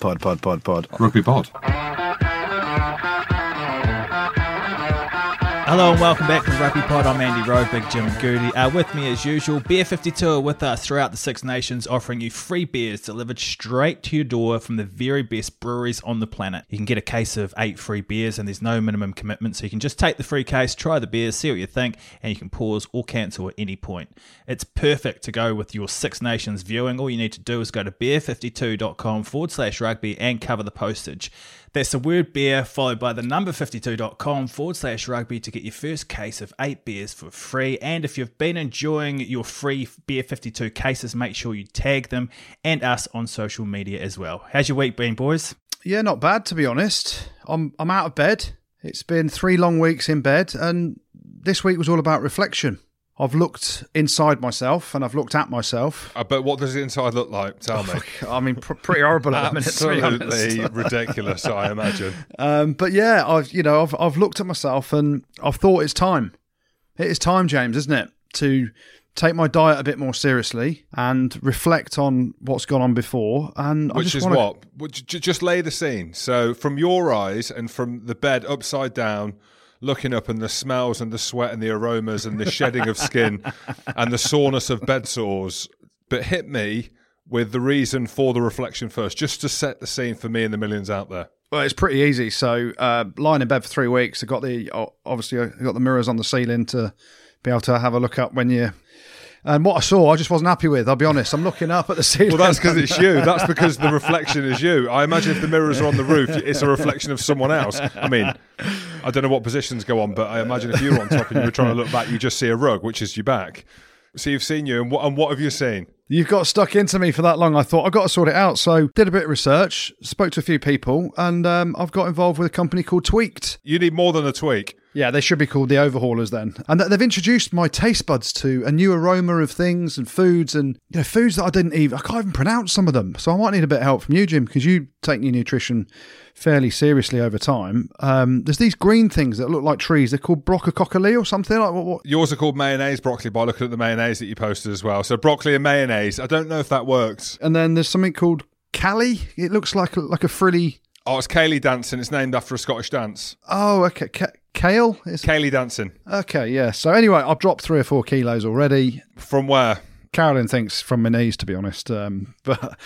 Pod, pod, pod, pod. Rugby pod. Hello and welcome back to Rugby Pod. I'm Andy Rowe, Big Jim Goody. Uh, with me as usual, Beer 52 are with us throughout the Six Nations, offering you free beers delivered straight to your door from the very best breweries on the planet. You can get a case of eight free beers, and there's no minimum commitment, so you can just take the free case, try the beers, see what you think, and you can pause or cancel at any point. It's perfect to go with your Six Nations viewing. All you need to do is go to beer52.com forward slash rugby and cover the postage. That's the word beer followed by the number 52.com forward slash rugby to get your first case of eight beers for free. And if you've been enjoying your free Beer 52 cases, make sure you tag them and us on social media as well. How's your week been, boys? Yeah, not bad to be honest. I'm I'm out of bed. It's been three long weeks in bed, and this week was all about reflection. I've looked inside myself and I've looked at myself. Uh, but what does the inside look like? Tell me. I mean, pr- pretty horrible at the minute. to be honest. Absolutely ridiculous, I imagine. Um, but yeah, I've you know I've I've looked at myself and I've thought it's time. It is time, James, isn't it, to take my diet a bit more seriously and reflect on what's gone on before. And I Which is wanna, what? Just lay the scene. So, from your eyes and from the bed upside down, looking up, and the smells and the sweat and the aromas and the shedding of skin and the soreness of bed sores. But hit me with the reason for the reflection first, just to set the scene for me and the millions out there. Well, it's pretty easy. So, uh, lying in bed for three weeks, I got the obviously I got the mirrors on the ceiling to be able to have a look up when you. And what I saw, I just wasn't happy with. I'll be honest. I'm looking up at the ceiling. Well, that's because it's you. That's because the reflection is you. I imagine if the mirrors are on the roof, it's a reflection of someone else. I mean, I don't know what positions go on, but I imagine if you were on top and you were trying to look back, you just see a rug, which is your back. So you've seen you, and what, and what have you seen? You've got stuck into me for that long. I thought I've got to sort it out. So, did a bit of research, spoke to a few people, and um, I've got involved with a company called Tweaked. You need more than a tweak. Yeah, they should be called the Overhaulers then. And they've introduced my taste buds to a new aroma of things and foods and you know foods that I didn't even I can't even pronounce some of them. So I might need a bit of help from you, Jim, because you take your nutrition fairly seriously over time. Um, there's these green things that look like trees. They're called broccoli or something like what, what? Yours are called mayonnaise broccoli by looking at the mayonnaise that you posted as well. So broccoli and mayonnaise. I don't know if that works. And then there's something called Cali. It looks like a, like a frilly. Oh, it's ceilidh dancing. It's named after a Scottish dance. Oh, okay. Kale. Is ceilidh dancing. okay. Yeah. So anyway, I've dropped three or four kilos already. From where? Carolyn thinks from my knees, to be honest. Um, but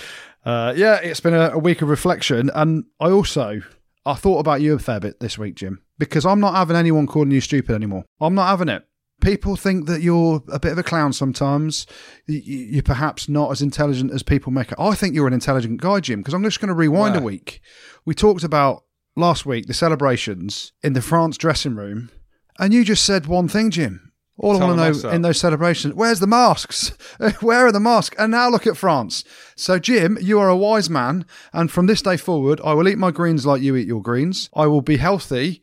uh, yeah, it's been a, a week of reflection, and I also I thought about you a fair bit this week, Jim, because I'm not having anyone calling you stupid anymore. I'm not having it. People think that you're a bit of a clown sometimes. You're perhaps not as intelligent as people make it. I think you're an intelligent guy, Jim, because I'm just going to rewind a week. We talked about last week the celebrations in the France dressing room, and you just said one thing, Jim. All Tell I want to know in those celebrations, where's the masks? Where are the masks? And now look at France. So, Jim, you are a wise man. And from this day forward, I will eat my greens like you eat your greens. I will be healthy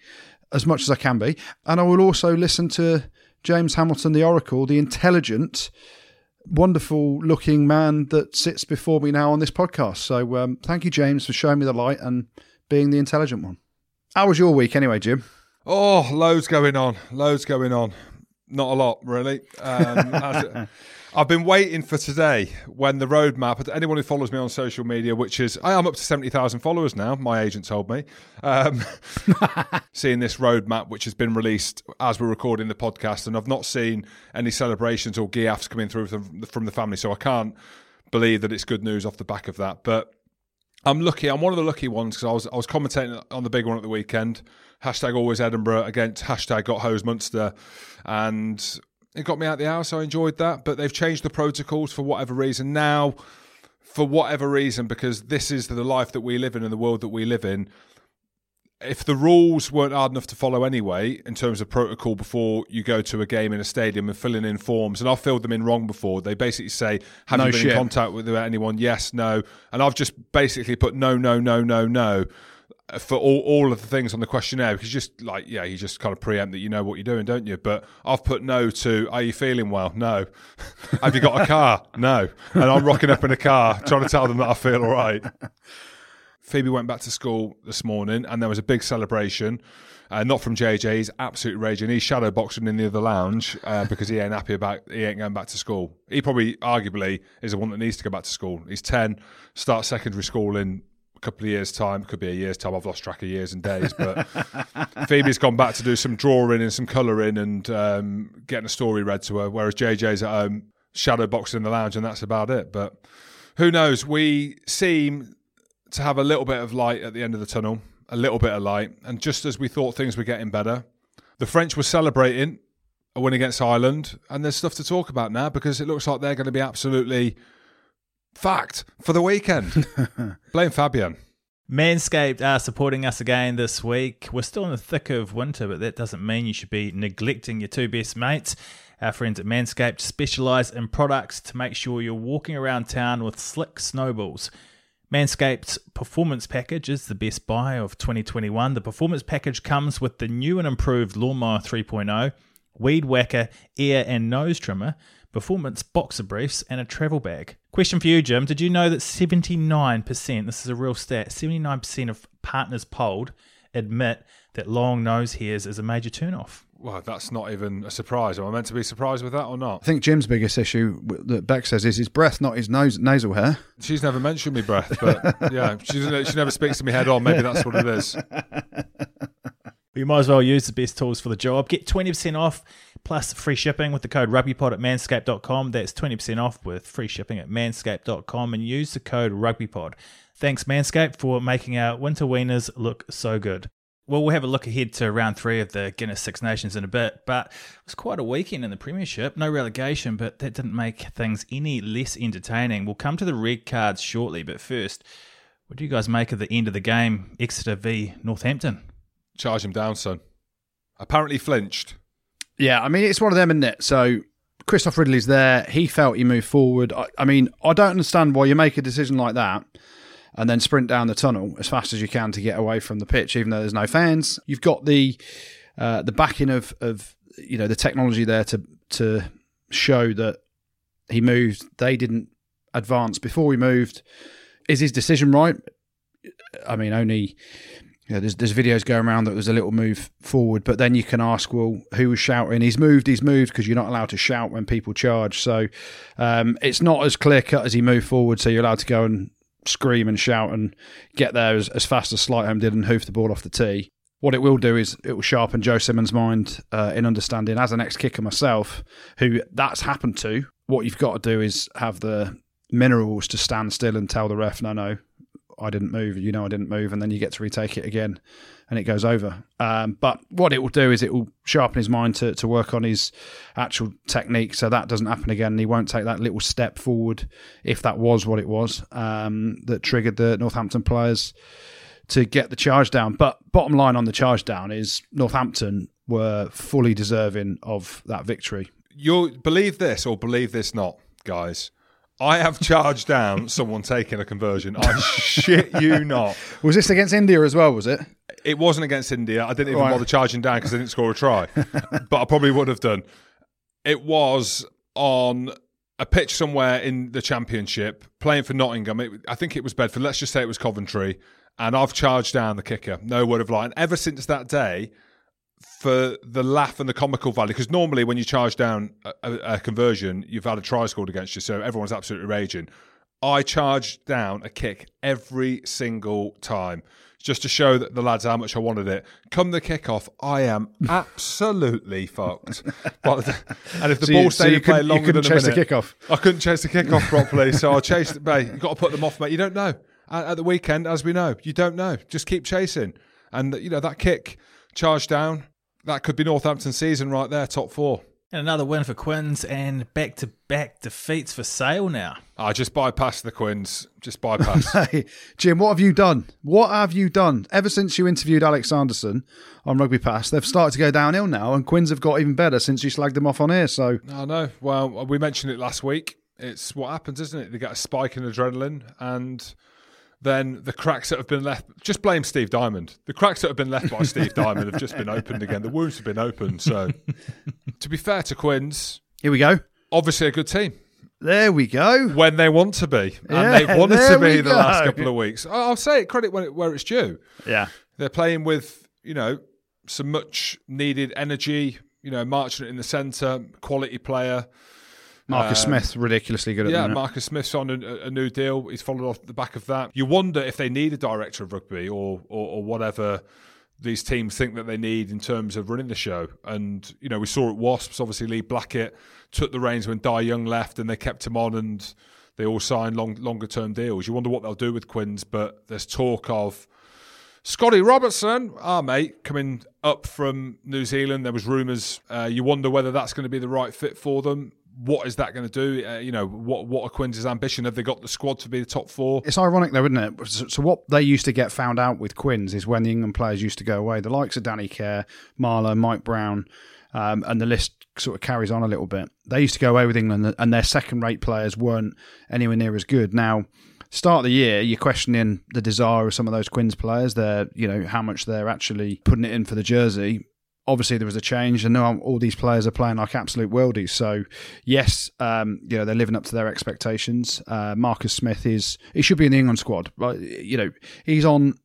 as much as I can be. And I will also listen to James Hamilton, the Oracle, the intelligent, wonderful looking man that sits before me now on this podcast. So, um, thank you, James, for showing me the light and being the intelligent one. How was your week anyway, Jim? Oh, loads going on. Loads going on. Not a lot, really. Um, I've been waiting for today when the roadmap, anyone who follows me on social media, which is, I am up to 70,000 followers now, my agent told me, um, seeing this roadmap, which has been released as we're recording the podcast, and I've not seen any celebrations or giafs coming through from, from the family, so I can't believe that it's good news off the back of that. But I'm lucky. I'm one of the lucky ones because I was I was commentating on the big one at the weekend. Hashtag always Edinburgh against hashtag got hose Munster, and it got me out the house. I enjoyed that, but they've changed the protocols for whatever reason now. For whatever reason, because this is the life that we live in and the world that we live in. If the rules weren't hard enough to follow anyway, in terms of protocol before you go to a game in a stadium and filling in forms, and I've filled them in wrong before, they basically say, Have No you been shit. in contact with anyone? Yes, no. And I've just basically put no, no, no, no, no uh, for all, all of the things on the questionnaire because just like yeah you just kind of preempt that you know what you're doing don't you? But i've put no to are you feeling well? No. Have you got a car? No. And i'm rocking up in a car trying to tell them that i feel all right phoebe went back to school this morning and there was a big celebration uh, not from JJ. He's absolutely raging. He's shadow boxing in the other lounge uh, because he ain't happy about he ain't going back to school. He probably, arguably, is the one that needs to go back to school. He's ten, starts secondary school in a couple of years' time. Could be a year's time. I've lost track of years and days. But Phoebe's gone back to do some drawing and some colouring and um, getting a story read to her, whereas JJ's at home shadow boxing in the lounge, and that's about it. But who knows? We seem to have a little bit of light at the end of the tunnel, a little bit of light. And just as we thought things were getting better, the French were celebrating a win against Ireland, and there's stuff to talk about now because it looks like they're going to be absolutely fact for the weekend. Blame Fabian. Manscaped are supporting us again this week. We're still in the thick of winter, but that doesn't mean you should be neglecting your two best mates. Our friends at Manscaped specialise in products to make sure you're walking around town with slick snowballs. Manscaped's Performance Package is the best buy of 2021. The Performance Package comes with the new and improved Lawnmower 3.0, Weed Whacker ear and nose trimmer, performance boxer briefs, and a travel bag. Question for you, Jim. Did you know that 79%, this is a real stat, 79% of partners polled admit that long nose hairs is a major turnoff? Well, that's not even a surprise. Am I meant to be surprised with that or not? I think Jim's biggest issue that Beck says is his breath, not his nose nasal hair. She's never mentioned me breath, but yeah, she, she never speaks to me head on. Maybe that's what it is. You might as well use the best tools for the job. Get 20% off plus free shipping with the code rugbypod at manscaped.com. That's 20% off with free shipping at manscaped.com and use the code rugbypod. Thanks, Manscaped, for making our winter wieners look so good. Well, we'll have a look ahead to round three of the Guinness Six Nations in a bit, but it was quite a weekend in the Premiership. No relegation, but that didn't make things any less entertaining. We'll come to the red cards shortly, but first, what do you guys make of the end of the game, Exeter v Northampton? Charge him down, son. Apparently flinched. Yeah, I mean, it's one of them, isn't it? So Christophe Ridley's there. He felt he moved forward. I, I mean, I don't understand why you make a decision like that and then sprint down the tunnel as fast as you can to get away from the pitch, even though there's no fans. You've got the uh, the backing of of you know the technology there to to show that he moved. They didn't advance before he moved. Is his decision right? I mean, only you know, there's there's videos going around that was a little move forward, but then you can ask, well, who was shouting? He's moved, he's moved because you're not allowed to shout when people charge. So um, it's not as clear cut as he moved forward. So you're allowed to go and scream and shout and get there as, as fast as Sleightholme did and hoof the ball off the tee. What it will do is it will sharpen Joe Simmonds' mind uh, in understanding, as an ex kicker myself, who that's happened to. What you've got to do is have the minerals to stand still and tell the ref, no, no, I didn't move. You know, I didn't move, and then you get to retake it again, and it goes over. Um, but what it will do is it will sharpen his mind to to work on his actual technique, so that doesn't happen again. He won't take that little step forward if that was what it was um, that triggered the Northampton players to get the charge down. But bottom line on the charge down is Northampton were fully deserving of that victory. You'll believe this or believe this not, guys. I have charged down someone taking a conversion. I shit you not. Was this against India as well? Was it? It wasn't against India. I didn't even Right. bother charging down because I didn't score a try, but I probably would have done. It was on a pitch somewhere in the championship, playing for Nottingham. It, I think it was Bedford. Let's just say it was Coventry, and I've charged down the kicker. No word of lie. And ever since that day, for the laugh and the comical value, because normally when you charge down a, a, conversion, you've had a try scored against you, so everyone's absolutely raging. I charged down a kick every single time just to show that the lads how much I wanted it. Come the kickoff, I am absolutely fucked. But, and if the So ball you- so stayed you in play longer couldn't than a chase the minute, kickoff? I couldn't chase the kickoff properly, so I chased it. Mate, you've got to put them off, mate. You don't know. At, at the weekend, as we know, you don't know. Just keep chasing. And, you know, that kick, charge down, that could be Northampton season right there, top four. And another win for Quins and back to back defeats for Sale now. I just bypass the Quins. Just bypass. Hey, Jim, what have you done? What have you done? Ever since you interviewed Alex Anderson on Rugby Pass, they've started to go downhill now, and Quins have got even better since you slagged them off on here. So, I know. Well, we mentioned it last week. It's what happens, isn't it? They get a spike in adrenaline, and then the cracks that have been left. Just blame Steve Diamond. The cracks that have been left by Steve Diamond have just been opened again. The wounds have been opened. So, to be fair to Quins, here we go. obviously a good team There we go. when they want to be, and Yeah, they've wanted to be the last couple of weeks. I'll say it credit when it, where it's due. Yeah. They're playing with, you know, some much needed energy, you know, marching in the centre, quality player. Marcus Um, Smith ridiculously good at Yeah. Marcus Smith's on a, a new deal. He's followed off the back of that. You wonder if they need a director of rugby or, or, or whatever these teams think that they need in terms of running the show. And, you know, we saw at Wasps, obviously Lee Blackett took the reins when Dai Young left and they kept him on and they all signed long, longer term deals. You wonder what they'll do with Quins, but there's talk of Scotty Robertson, our mate, coming up from New Zealand. There was rumours. Uh, you wonder whether that's going to be the right fit for them. What is that going to do? Uh, you know, what what are Quins' ambition? Have they got the squad to be the top four? It's ironic though, isn't it? So, so what they used to get found out with Quins is when the England players used to go away, the likes of Danny Care, Marler, Mike Brown, um, and the list sort of carries on a little bit. They used to go away with England, and their second-rate players weren't anywhere near as good. Now, start of the year, you're questioning the desire of some of those Quins players. They're, you know, how much they're actually putting it in for the jersey. Obviously, there was a change, and now all these players are playing like absolute worldies. So, yes, um, you know they're living up to their expectations. Uh, Marcus Smith is he should be in the England squad, right? You know, he's on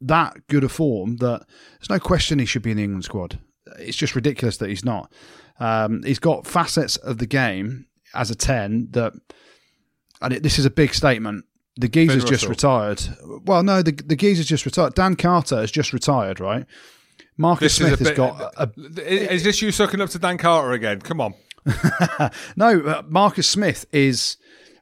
that good a form that there's no question he should be in the England squad. It's just ridiculous that he's not. Um, he's got facets of the game as a ten that, and it, this is a big statement. The geezer's just retired. Well, no, the the geezer's just retired. Dan Carter has just retired, right? Marcus This Smith has bit. got a, is this you sucking up to Dan Carter again? Come on. no, uh, Marcus Smith is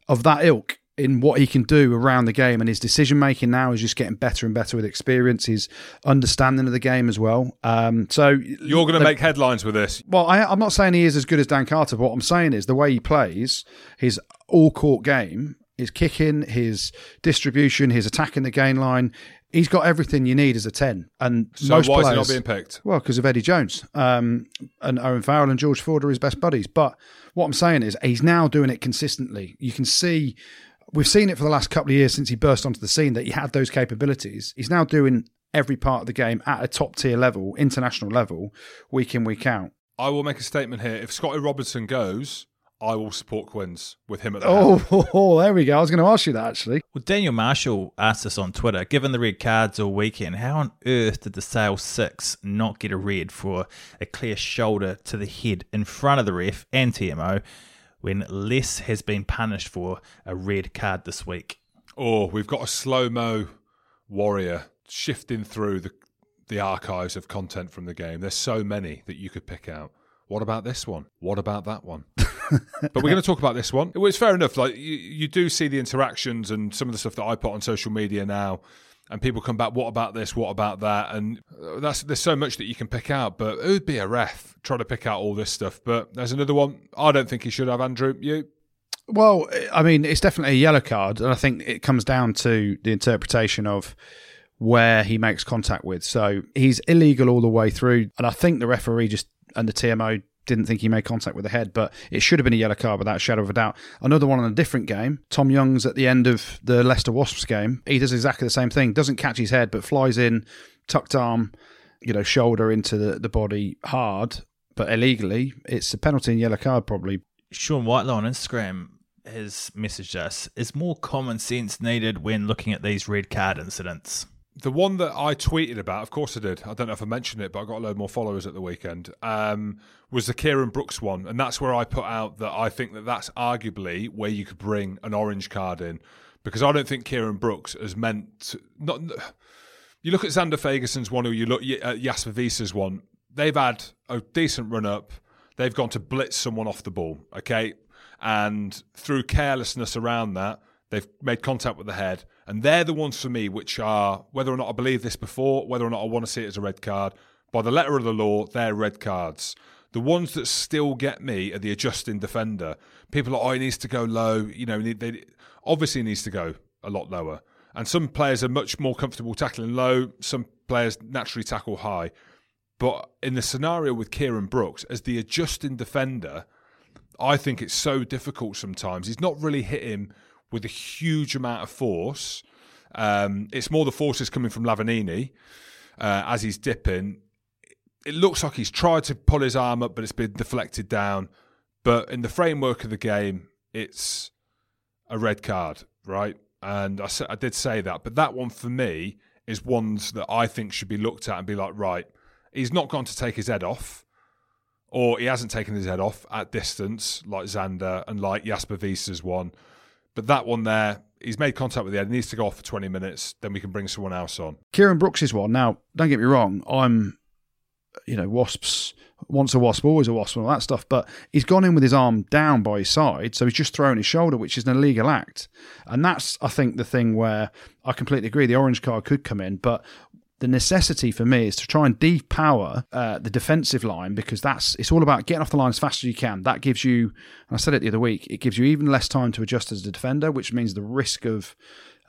of that ilk in what he can do around the game, and his decision making now is just getting better and better with experience. His understanding of the game as well. Um, so You're going to make headlines with this. well, I, I'm not saying he is as good as Dan Carter, but what I'm saying is the way he plays, his all court game, his kicking, his distribution, his attacking the gain line. He's got everything you need as a ten, and So most why is players, he not being picked? well, because of Eddie Jones um, and Owen Farrell and George Ford are his best buddies. But what I'm saying is he's now doing it consistently. You can see, we've seen it for the last couple of years since he burst onto the scene that he had those capabilities. He's now doing every part of the game at a top tier level, international level, week in, week out. I will make a statement here. If Scotty Robertson goes, I will support Quins with him at the helm. Oh, oh there we go. I was going to ask you that actually. Well, Daniel Marshall asked us on Twitter, given the red cards all weekend, how on earth did the Sale 6 not get a red for a clear shoulder to the head in front of the ref and TMO when Les has been punished for a red card this week? Oh, we've got a slow mo warrior shifting through the the archives of content from the game. There's so many that you could pick out. What about this one? What about that one? but we're going to talk about this one. It was fair enough. Like you, you do see the interactions and some of the stuff that I put on social media now, and people come back. What about this? What about that? And uh, that's there's so much that you can pick out. But it would be a ref trying to pick out all this stuff. But there's another one. I don't think he should have. Andrew, you. Well, I mean, it's definitely a yellow card, and I think it comes down to the interpretation of where he makes contact with. So he's illegal all the way through, and I think the referee just and the TMO didn't think he made contact with the head, but it should have been a yellow card without a shadow of a doubt. Another one on a different game, Tom Young's at the end of the Leicester Wasps game. He does exactly the same thing, doesn't catch his head, but flies in, tucked arm, you know, shoulder into the, the body hard, but illegally. It's a penalty and yellow card probably. Sean Whitelaw on Instagram has messaged us is more common sense needed when looking at these red card incidents. The one that I tweeted about, of course I did. I don't know if I mentioned it, but I got a load more followers at the weekend. Um, was the Kieran Brooks one, and that's where I put out that I think that that's arguably where you could bring an orange card in, because I don't think Kieran Brooks has meant not. You look at Zander Fagerson's one, or you look at Jasper Wiese's one. They've had a decent run up. They've gone to blitz someone off the ball, okay, and through carelessness around that, they've made contact with the head. And they're the ones for me which are, whether or not I believe this before, whether or not I want to see it as a red card, by the letter of the law, they're red cards. The ones that still get me are the adjusting defender. People are, oh, he needs to go low. You know, they, obviously needs to go a lot lower. And some players are much more comfortable tackling low. Some players naturally tackle high. But in the scenario with Kieran Brooks, as the adjusting defender, I think it's so difficult sometimes. He's not really hit him with a huge amount of force. Um, it's more the force is coming from Lavanini uh, as he's dipping. It looks like he's tried to pull his arm up, but it's been deflected down. But in the framework of the game, it's a red card, right? And I, I did say that. But that one for me is ones that I think should be looked at and be like, right, he's not gone to take his head off or he hasn't taken his head off at distance like Zander and like Jasper Wiese's one. But that one there, he's made contact with the head. He needs to go off for 20 minutes. Then we can bring someone else on. Kieran Brooks is one. Now, don't get me wrong. I'm, you know, Wasps, once a Wasp, always a Wasp, and all that stuff. But he's gone in with his arm down by his side. So he's just thrown his shoulder, which is an illegal act. And that's, I think, the thing where I completely agree. The orange card could come in. But the necessity for me is to try and depower uh, the defensive line because that's it's all about getting off the line as fast as you can. That gives you, and I said it the other week, it gives you even less time to adjust as a defender, which means the risk of,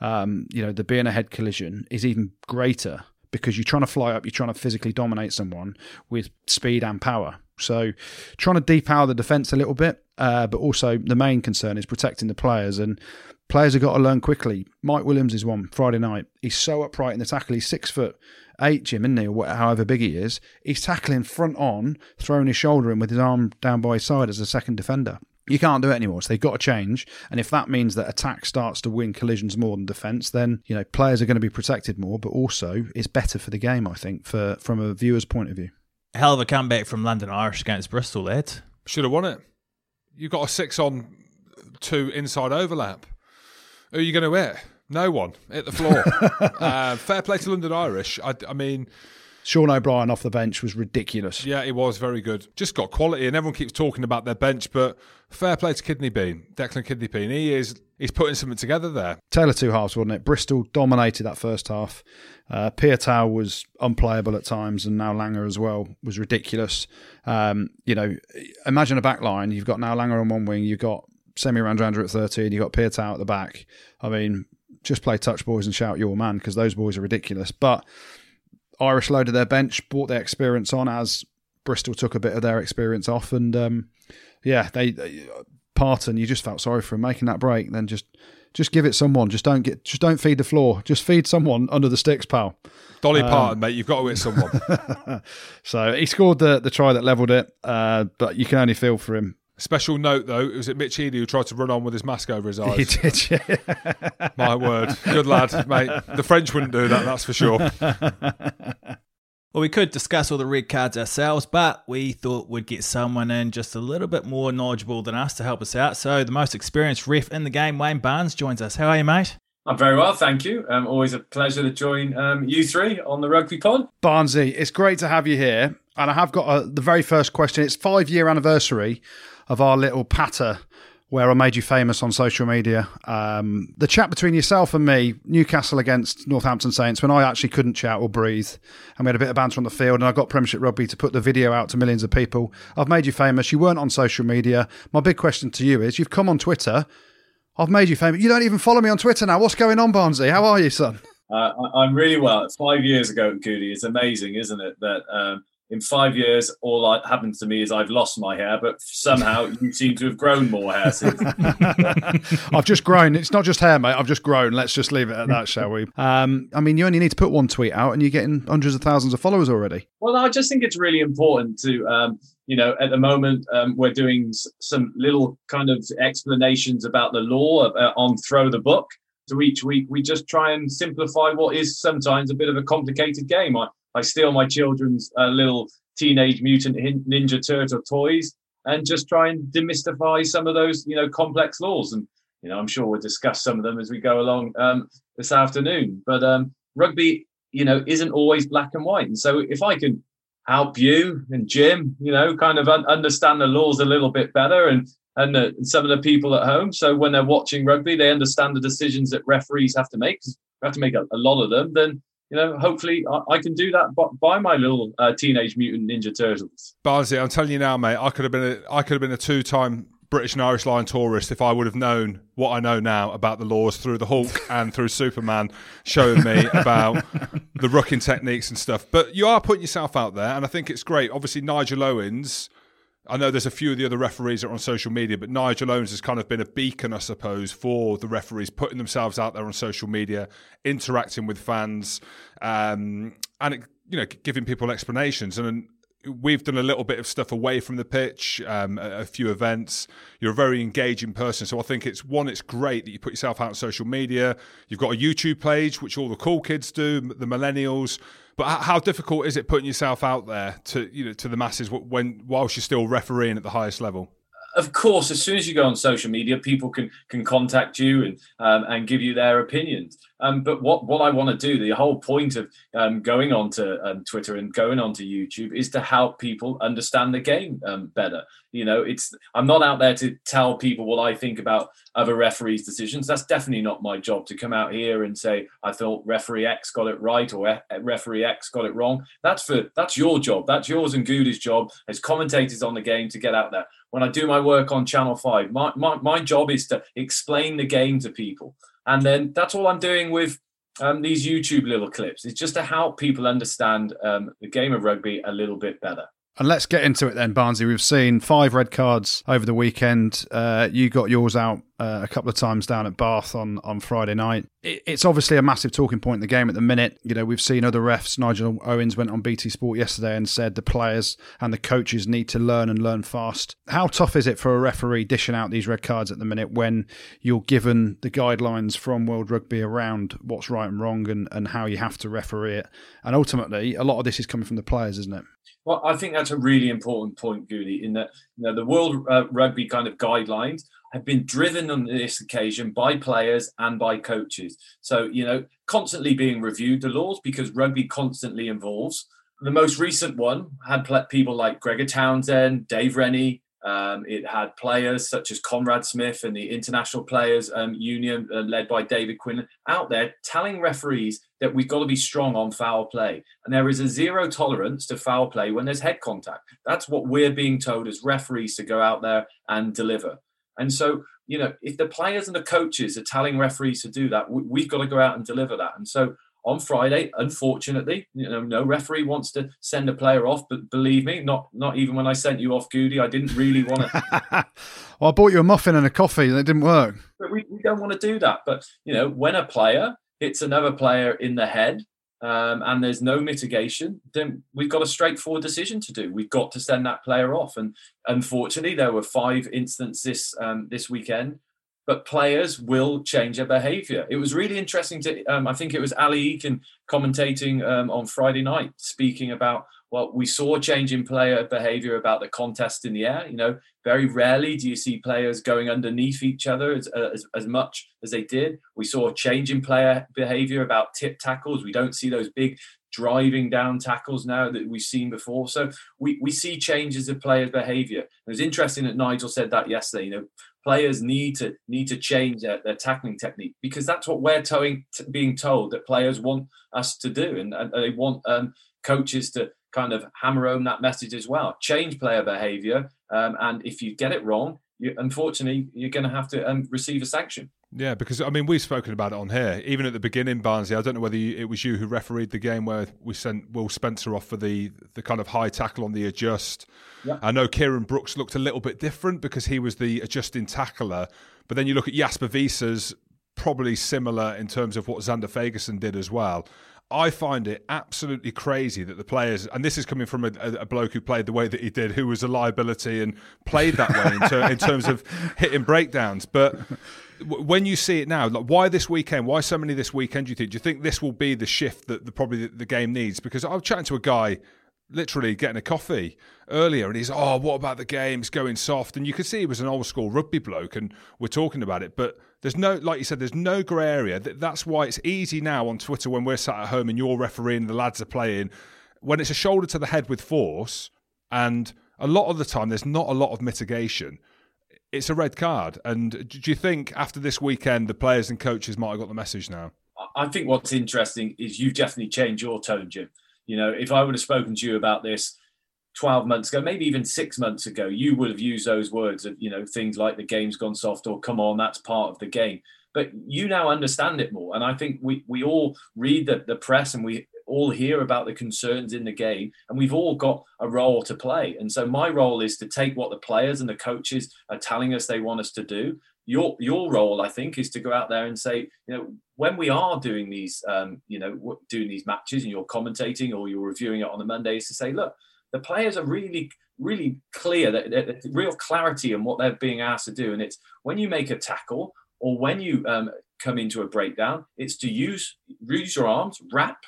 um, you know, the being a head collision is even greater because you're trying to fly up, you're trying to physically dominate someone with speed and power. So, trying to depower the defense a little bit, uh, but also the main concern is protecting the players and Players have got to learn quickly. Mike Williams is one Friday night. He's so upright in the tackle. He's six foot eight, Jim, isn't he? Or however big he is. He's tackling front on, throwing his shoulder in with his arm down by his side as a second defender. You can't do it anymore, so they've got to change. And if that means that attack starts to win collisions more than defence, then you know players are going to be protected more, but also it's better for the game, I think, for from a viewer's point of view. Hell of a comeback from London Irish against Bristol, lads. Should have won it. You got a six on two inside overlap. Who are you going to hit? No one. Hit the floor. uh, fair play to London Irish. I, I mean, Sean O'Brien off the bench was ridiculous. Yeah, it was very good. Just got quality, and everyone keeps talking about their bench, but fair play to Kidney Bean, Declan Kidney Bean. He is he's putting something together there. Taylor two halves, wasn't it? Bristol dominated that first half. Uh, Piutau was unplayable at times, and now Langer as well was ridiculous. Um, you know, imagine a back line. You've got now Langer on one wing. You've got Semi Radradra at 13, you've got Piutau at the back. I mean, just play touch boys and shout your man because those boys are ridiculous. But Irish loaded their bench, brought their experience on as Bristol took a bit of their experience off. And um, yeah, they, they Parton, you just felt sorry for him making that break. Then just just give it someone. Just don't get just don't feed the floor. Just feed someone under the sticks, pal. Dolly um, Parton, mate, you've got to hit someone. so he scored the the try that levelled it, uh, but you can only feel for him Special note though, it was it Mitch Eadie who tried to run on with his mask over his eyes. He did, yeah. My word, good lad, mate. The French wouldn't do that, that's for sure. Well, we could discuss all the red cards ourselves, but we thought we'd get someone in just a little bit more knowledgeable than us to help us out. So, the most experienced ref in the game, Wayne Barnes, joins us. How are you, mate? I'm very well, thank you. Um, always a pleasure to join um, you three on the Rugby Pod. Barnsey, it's great to have you here. And I have got a, the very first question. It's five year anniversary of our little patter where I made you famous on social media. Um, the chat between yourself and me, Newcastle against Northampton Saints, when I actually couldn't chat or breathe, and we had a bit of banter on the field, and I got Premiership Rugby to put the video out to millions of people. I've made you famous. You weren't on social media. My big question to you is: You've come on Twitter. I've made you famous. You don't even follow me on Twitter now. What's going on, Barnesy? How are you, son? Uh, I'm really well. Five years ago, Goody. It's amazing, isn't it? That um, in five years, all that happened to me is I've lost my hair, but somehow you seem to have grown more hair since. I've just grown. It's not just hair, mate. I've just grown. Let's just leave it at that, shall we? Um, I mean, you only need to put one tweet out, and you're getting hundreds of thousands of followers already. Well, I just think it's really important to, um, you know, at the moment um, we're doing some little kind of explanations about the law uh, on Throw the Book. So each week we just try and simplify what is sometimes a bit of a complicated game. I, I steal my children's uh, little teenage mutant ninja turtle toys and just try and demystify some of those, you know, complex laws. And you know, I'm sure we'll discuss some of them as we go along um, this afternoon. But um, rugby, you know, isn't always black and white. And so if I can help you and Jim, you know, kind of un- understand the laws a little bit better and and, some of the people at home. So when they're watching rugby, they understand the decisions that referees have to make. We have to make a, a lot of them. Then you know, hopefully I, I can do that by, my little uh, teenage mutant ninja turtles. Barnsley, I'm telling you now, mate, I could have been a, I could have been a two-time British and Irish Lion tourist if I would have known what I know now about the laws through the Hulk and through Superman showing me about the rucking techniques and stuff. But you are putting yourself out there, and I think it's great. Obviously, Nigel Owens I know there's a few of the other referees that are on social media, but Nigel Owens has kind of been a beacon, I suppose, for the referees, putting themselves out there on social media, interacting with fans, um, and you know, giving people explanations. And we've done a little bit of stuff away from the pitch, um, a, a, few events. You're a very engaging person, so I think it's one. It's great that you put yourself out on social media. You've got a YouTube page, which all the cool kids do, the millennials. But how difficult is it putting yourself out there to you know to the masses when whilst you're still refereeing at the highest level? of course, as soon as you go on social media, people can can contact you and um, and give you their opinions. Um, but what what I want to do, the whole point of um, going on to um, Twitter and going on to YouTube is to help people understand the game um, better. You know, it's I'm not out there to tell people what I think about other referees' decisions. That's definitely not my job to come out here and say I thought referee X got it right or referee X got it wrong. That's for that's your job. That's yours and Goody's job as commentators on the game to get out there when I do my work on Channel 5. My, my, my job is to explain the game to people. And then that's all I'm doing with um, these YouTube little clips. It's just to help people understand um, the game of rugby a little bit better. And let's get into it then, Barnsley. We've seen five red cards over the weekend. Uh, you got yours out uh, a couple of times down at Bath on, on Friday night. It, it's obviously a massive talking point in the game at the minute. You know, we've seen other refs. Nigel Owens went on BT Sport yesterday and said the players and the coaches need to learn and learn fast. How tough is it for a referee dishing out these red cards at the minute when you're given the guidelines from World Rugby around what's right and wrong and, and how you have to referee it? And ultimately, a lot of this is coming from the players, isn't it? Well, I think that's a really important point, Goody, in that you know, the World uh, Rugby kind of guidelines have been driven on this occasion by players and by coaches. So, you know, constantly being reviewed the laws because rugby constantly evolves. The most recent one had people like Gregor Townsend, Dave Rennie, um, it had players such as Conrad Smith and the International Players um, Union, uh, led by David Quinn, out there telling referees that we've got to be strong on foul play. And there is a zero tolerance to foul play when there's head contact. That's what we're being told as referees to go out there and deliver. And so, you know, if the players and the coaches are telling referees to do that, we've got to go out and deliver that. And so, on Friday, unfortunately, you know, no referee wants to send a player off. But believe me, not not even when I sent you off, Goody, I didn't really want to. well, I bought you a muffin and a coffee, and it didn't work. But we, we don't want to do that. But you know, when a player hits another player in the head, um, and there's no mitigation, then we've got a straightforward decision to do. We've got to send that player off. And unfortunately, there were five instances this um, this weekend but players will change their behavior. It was really interesting to, um, I think it was Ali Eykyn commentating um, on Friday night, speaking about, well, we saw change in player behavior about the contest in the air. You know, very rarely do you see players going underneath each other as, as, as much as they did. We saw a change in player behavior about tip tackles. We don't see those big driving down tackles now that we've seen before. So we, we see changes of players' behaviour. It was interesting that Nigel said that yesterday. You know, players need to need to change their, their tackling technique because that's what we're towing, t- being told that players want us to do, and, and they want um, coaches to kind of hammer home that message as well. Change player behaviour, um, and if you get it wrong, you, unfortunately, you're going to have to um, receive a sanction. Yeah, because I mean we've spoken about it on here. Even at the beginning, Barnsley. I don't know whether you, it was you who refereed the game where we sent Will Spencer off for the the kind of high tackle on the adjust. Yeah. I know Kieran Brooks looked a little bit different because he was the adjusting tackler. But then you look at Jasper Wiese's probably similar in terms of what Zander Fagerson did as well. I find it absolutely crazy that the players, and this is coming from a, a, bloke who played the way that he did, who was a liability and played that way in, ter- in terms of hitting breakdowns. But when you see it now, like why this weekend? Why so many this weekend? Do you think? Do you think this will be the shift that the, probably the, the game needs? Because I was chatting to a guy literally getting a coffee earlier and he's oh what about the game it's going soft and you could see he was an old school rugby bloke and we're talking about it but there's no like you said there's no grey area that's why it's easy now on twitter when we're sat at home and you're refereeing the lads are playing when it's a shoulder to the head with force and a lot of the time there's not a lot of mitigation it's a red card. And do you think after this weekend, the players and coaches might have got the message now? I think what's interesting is you've definitely changed your tone, Jim. You know, if I would have spoken to you about this 12 months ago, maybe even six months ago, you would have used those words of, you know, things like the game's gone soft or come on, that's part of the game. But you now understand it more. And I think we, we all read the, the press and we all hear about the concerns in the game, and we've all got a role to play. And so my role is to take what the players and the coaches are telling us they want us to do. Your your role, I think, is to go out there and say, you know, when we are doing these, um, you know, doing these matches, and you're commentating or you're reviewing it on a Monday, is to say, look, the players are really, really clear that, that, that real clarity in what they're being asked to do. And it's when you make a tackle or when you um, come into a breakdown, it's to use use your arms, wrap,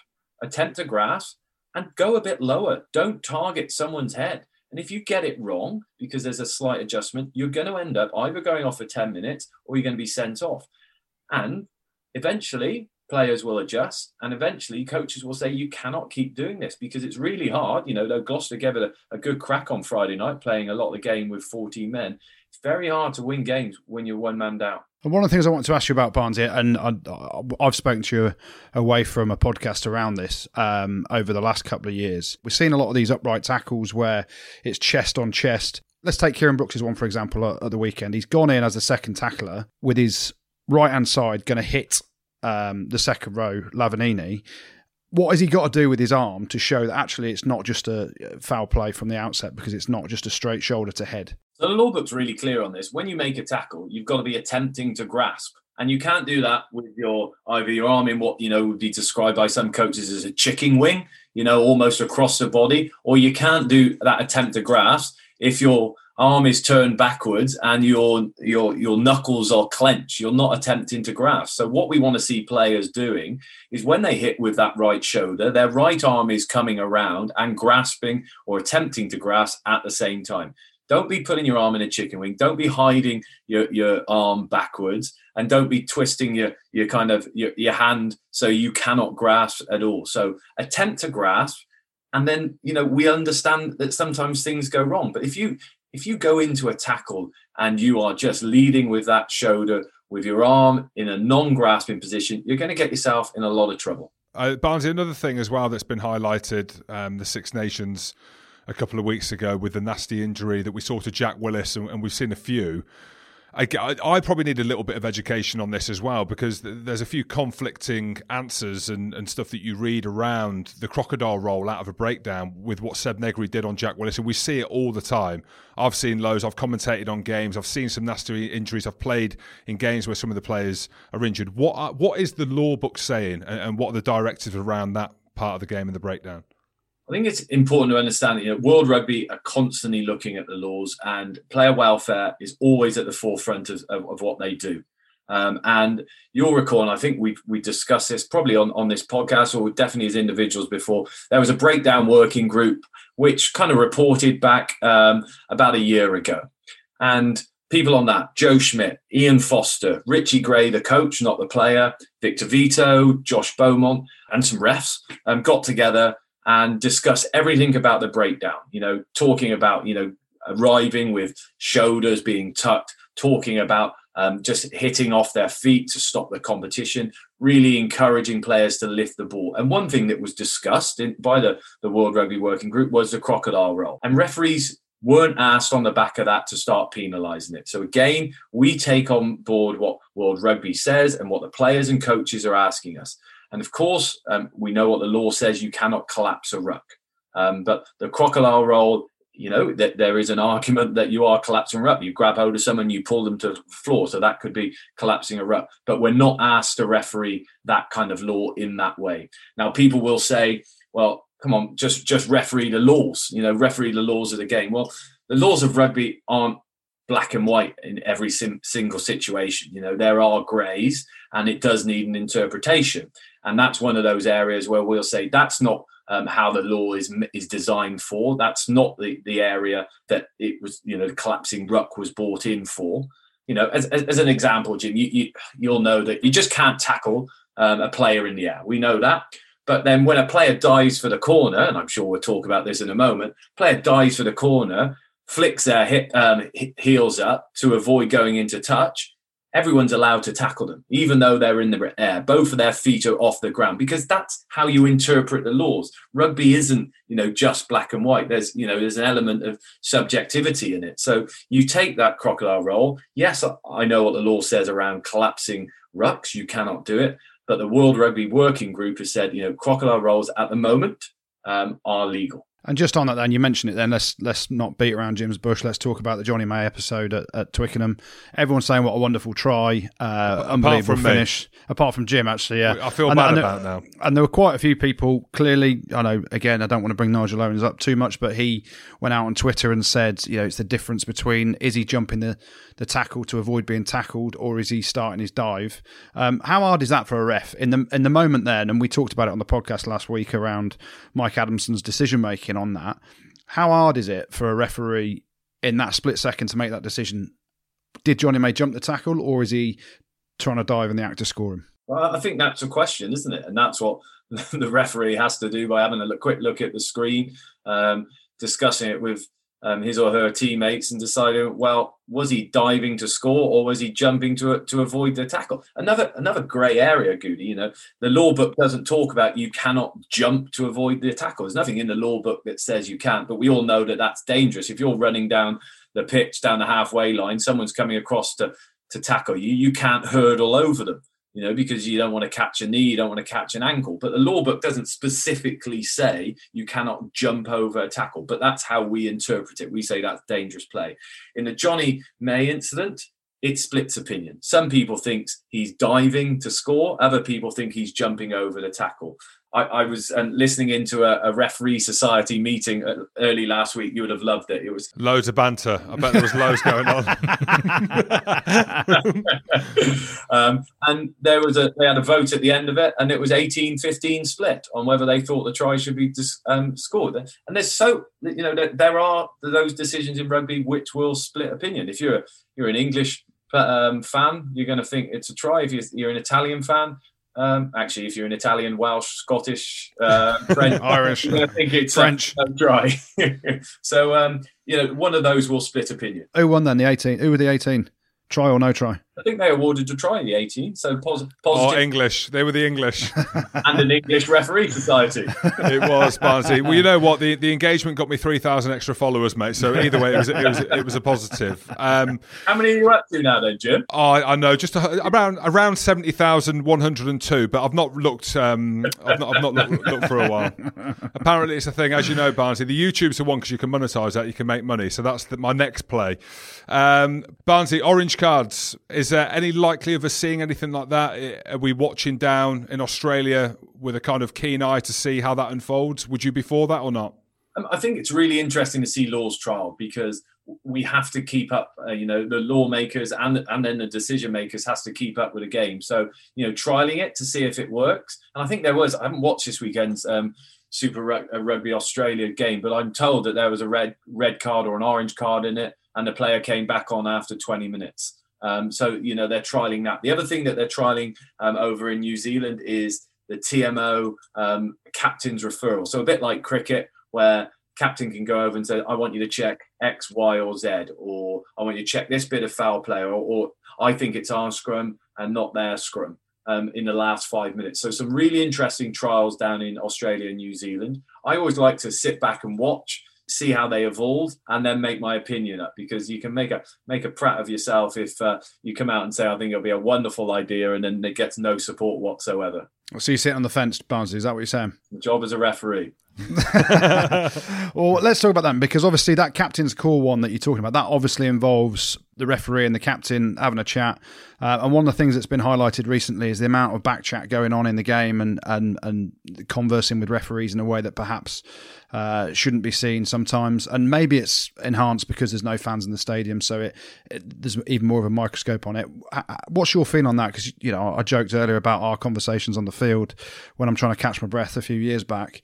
attempt to grasp, and go a bit lower. Don't target someone's head. And if you get it wrong because there's a slight adjustment, you're going to end up either going off for 10 minutes or you're going to be sent off. And eventually, players will adjust and eventually coaches will say you cannot keep doing this because it's really hard you know though gloucester gave it a, a, good crack on friday night playing a lot of the game with 14 men it's very hard to win games when you're one man down and one of the things I want to ask you about Barnes here, and I, have spoken to you away from a podcast around this um, over the last couple of years. We've seen a lot of these upright tackles where it's chest on chest. Let's take Kieran Brooks' one, for example, at the weekend. He's gone in as the second tackler with his right hand side going to hit um, the second row, Lavanini. What has he got to do with his arm to show that actually it's not just a foul play from the outset because it's not just a straight shoulder to head? So the law book's really clear on this. When you make a tackle, you've got to be attempting to grasp. And you can't do that with your either your arm in what you know would be described by some coaches as a chicken wing, you know, almost across the body, or you can't do that attempt to grasp if your arm is turned backwards and your your your knuckles are clenched. You're not attempting to grasp. So what we want to see players doing is when they hit with that right shoulder, their right arm is coming around and grasping or attempting to grasp at the same time. Don't be putting your arm in a chicken wing. Don't be hiding your, your arm backwards, and don't be twisting your your kind of your, your hand so you cannot grasp at all. So attempt to grasp, and then you know we understand that sometimes things go wrong. But if you if you go into a tackle and you are just leading with that shoulder with your arm in a non-grasping position, you're going to get yourself in a lot of trouble. Uh, Barnsley, another thing as well that's been highlighted, um, the Six Nations a couple of weeks ago with the nasty injury that we saw to Jack Willis, and, and we've seen a few. I, I, probably need a little bit of education on this as well because there's a few conflicting answers and, and stuff that you read around the crocodile roll out of a breakdown with what Seb Negri did on Jack Willis, and we see it all the time. I've seen lows, I've commentated on games, I've seen some nasty injuries, I've played in games where some of the players are injured. What are, what is the law book saying, and, and what are the directives around that part of the game in the breakdown? I think it's important to understand that you know, World Rugby are constantly looking at the laws, and player welfare is always at the forefront of, of, of what they do. Um, and you'll recall, and I think we we discussed this probably on, on this podcast or definitely as individuals before. There was a breakdown working group which kind of reported back um, about a year ago, and people on that: Joe Schmidt, Ian Foster, Richie Gray, the coach, not the player, Victor Vito, Josh Beaumont, and some refs um, got together and discuss everything about the breakdown. You know, talking about you know arriving with shoulders being tucked, talking about um, just hitting off their feet to stop the competition, really encouraging players to lift the ball. And one thing that was discussed in, by the, the World Rugby Working Group was the crocodile roll. And referees weren't asked on the back of that to start penalising it. So again, we take on board what World Rugby says and what the players and coaches are asking us. And of course, um, we know what the law says you cannot collapse a ruck. Um, but the crocodile roll, you know, there is an argument that you are collapsing a ruck. You grab hold of someone, you pull them to the floor. So that could be collapsing a ruck. But we're not asked to referee that kind of law in that way. Now, people will say, well, come on, just just referee the laws, you know, referee the laws of the game. Well, the laws of rugby aren't black and white in every sim- single situation. You know, there are greys and it does need an interpretation. And that's one of those areas where we'll say that's not um, how the law is is designed for. That's not the, the area that it was, you know, the collapsing ruck was bought in for. You know, as, as, as an example, Jim, you, you, will know that you just can't tackle um, a player in the air. We know that. But then when a player dives for the corner, and I'm sure we'll talk about this in a moment, player dives for the corner, flicks their hip, um, heels up to avoid going into touch, everyone's allowed to tackle them, even though they're in the air. Both of their feet are off the ground because that's how you interpret the laws. Rugby isn't, you know, just black and white. There's, you know, there's an element of subjectivity in it. So you take that crocodile roll. Yes, I know what the law says around collapsing rucks. You cannot do it. But the World Rugby Working Group has said, you know, crocodile rolls at the moment um, are legal. And just on that, then you mentioned it. Then let's let's not beat around Jim's bush. Let's talk about the Jonny May episode at, at Twickenham. Everyone's saying what a wonderful try, uh, unbelievable finish. Me. Apart from Jim, actually, yeah. I feel and, bad and about there, now. And there were quite a few people. Clearly, I know. Again, I don't want to bring Nigel Owens up too much, but he went out on Twitter and said, you know, it's the difference between is he jumping the the tackle to avoid being tackled, or is he starting his dive? Um, how hard is that for a ref in the in the moment then? And we talked about it on the podcast last week around Mike Adamson's decision making on that. How hard is it for a referee in that split second to make that decision? Did Jonny May jump the tackle, or is he trying to dive in the actor score him? Well, I think that's a question, isn't it? And that's what the referee has to do by having a quick look at the screen, um, discussing it with um, his or her teammates and deciding, well, was he diving to score or was he jumping to to avoid the tackle? Another another grey area, Goody. You know, the law book doesn't talk about you cannot jump to avoid the tackle. There's nothing in the law book that says you can't, but we all know that that's dangerous. If you're running down the pitch, down the halfway line, someone's coming across to to tackle you, you can't hurdle over them you know, because you don't want to catch a knee, you don't want to catch an ankle. But the law book doesn't specifically say you cannot jump over a tackle, but that's how we interpret it. We say that's dangerous play. In the Jonny May incident, it splits opinion. Some people think he's diving to score, other people think he's jumping over the tackle. I, I was uh, listening into a, a, referee society meeting uh, early last week. You would have loved it. It was loads of banter. I bet there was loads going on. um, and there was a they had a vote at the end of it, and it was 18-15 split on whether they thought the try should be dis, um, scored. And there's so you know there, there, are those decisions in rugby which will split opinion. If you're you're an English um, fan, you're going to think it's a try. If you're, you're an Italian fan, um, actually, if you're an Italian, Welsh, Scottish, uh, French, Irish, I think it's French, uh, dry. so, um, you know, one of those will split opinion. Who won then? The 18? Who were the 18? Try or no try? I think they awarded a try in the 18. So pos- positive. Oh, English. They were the English. and an English referee society. it was, Barnsley. Well, you know what? The, the engagement got me 3,000 extra followers, mate. So either way, it was, it was, it was a positive. Um, How many are you up to now then, Jim? Oh, I, I know. Just a, around around 70,102, but I've not looked um, I've not, I've not looked, looked, for a while. Apparently, it's a thing. As you know, Barnsey, the YouTube's the one because you can monetize that. You can make money. So that's the, my next play. Um, Barnsey, orange cards. Is there any likely of us seeing anything like that? Are we watching down in Australia with a kind of keen eye to see how that unfolds? Would you be for that or not? Um, I think it's really interesting to see Law's trial because we have to keep up. Uh, you know, the lawmakers and and then the decision makers has to keep up with the game. So you know, trialing it to see if it works. And I think there was. I haven't watched this weekend's um, Super Rugby Australia game, but I'm told that there was a red red card or an orange card in it and the player came back on after 20 minutes. Um, so, you know, they're trialing that. The other thing that they're trialing um, over in New Zealand is the TMO um, captain's referral. So, a bit like cricket, where captain can go over and say, I want you to check X, Y, or Z, or I want you to check this bit of foul play, or, or I think it's our scrum and not their scrum. Um, in the last five minutes. So, some really interesting trials down in Australia and New Zealand. I always like to sit back and watch see how they evolve, and then make my opinion up because you can make a make a prat of yourself if uh, you come out and say I think it'll be a wonderful idea and then it gets no support whatsoever. So you sit on the fence, Barnsey. Is that what you're saying? the job as a referee. well, let's talk about that because obviously that captain's call one that you're talking about that obviously involves the referee and the captain having a chat. Uh, and one of the things that's been highlighted recently is the amount of back chat going on in the game and and and conversing with referees in a way that perhaps uh, shouldn't be seen sometimes. And maybe it's enhanced because there's no fans in the stadium, so it, it there's even more of a microscope on it. What's your feeling on that? Because you know I joked earlier about our conversations on the field when I'm trying to catch my breath a few years back.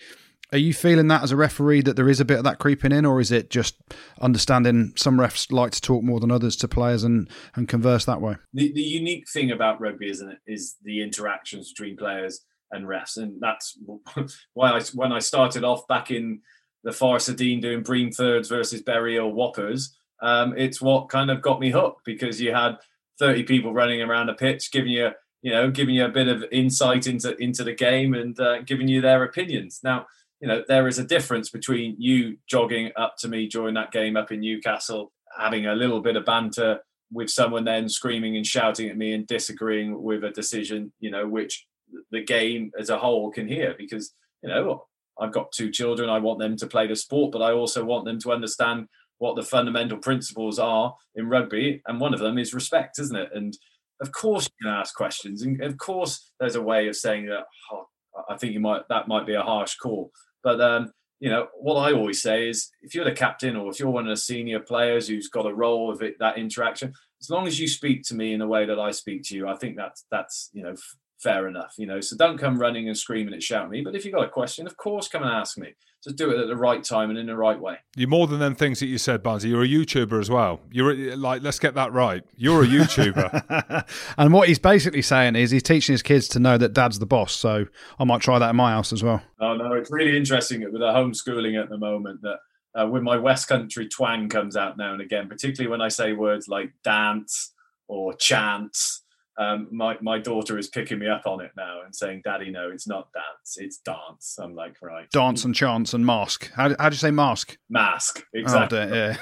Are you feeling that as a referee that there is a bit of that creeping in, or is it just understanding some refs like to talk more than others to players and, and converse that way? The, the unique thing about rugby, isn't it, is the interactions between players and refs, and that's why I when I started off back in the Forest of Dean doing Bream thirds versus Bury or Whoppers, um, it's what kind of got me hooked because you had 30 people running around a pitch giving you you know giving you a bit of insight into into the game and uh, giving you their opinions now you know, there is a difference between you jogging up to me during that game up in Newcastle, having a little bit of banter with someone then screaming and shouting at me and disagreeing with a decision, you know, which the game as a whole can hear because, you know, oh, I've got two children. I want them to play the sport, but I also want them to understand what the fundamental principles are in rugby. And one of them is respect, isn't it? And of course, you can ask questions, and of course, there's a way of saying that. Oh, I think you might that might be a harsh call, but um, you know what I always say is, if you're the captain or if you're one of the senior players who's got a role of it, that interaction, as long as you speak to me in the way that I speak to you, I think that's that's you know fair enough, you know. So don't come running and screaming and shouting me. But if you've got a question, of course, come and ask me. Just do it at the right time and in the right way. You're more than them things that you said, Barnsey. You're a YouTuber as well. You're like, let's get that right. You're a YouTuber. and what he's basically saying is he's teaching his kids to know that dad's the boss. So I might try that in my house as well. Oh no, it's really interesting with the homeschooling at the moment that. Uh, when my West Country twang comes out now and again, particularly when I say words like dance or chance, um, my my daughter is picking me up on it now and saying, "Daddy, no, it's not dance, it's dance." I'm like, right, dance and chance and mask. How how do you say mask? Mask, exactly. Oh,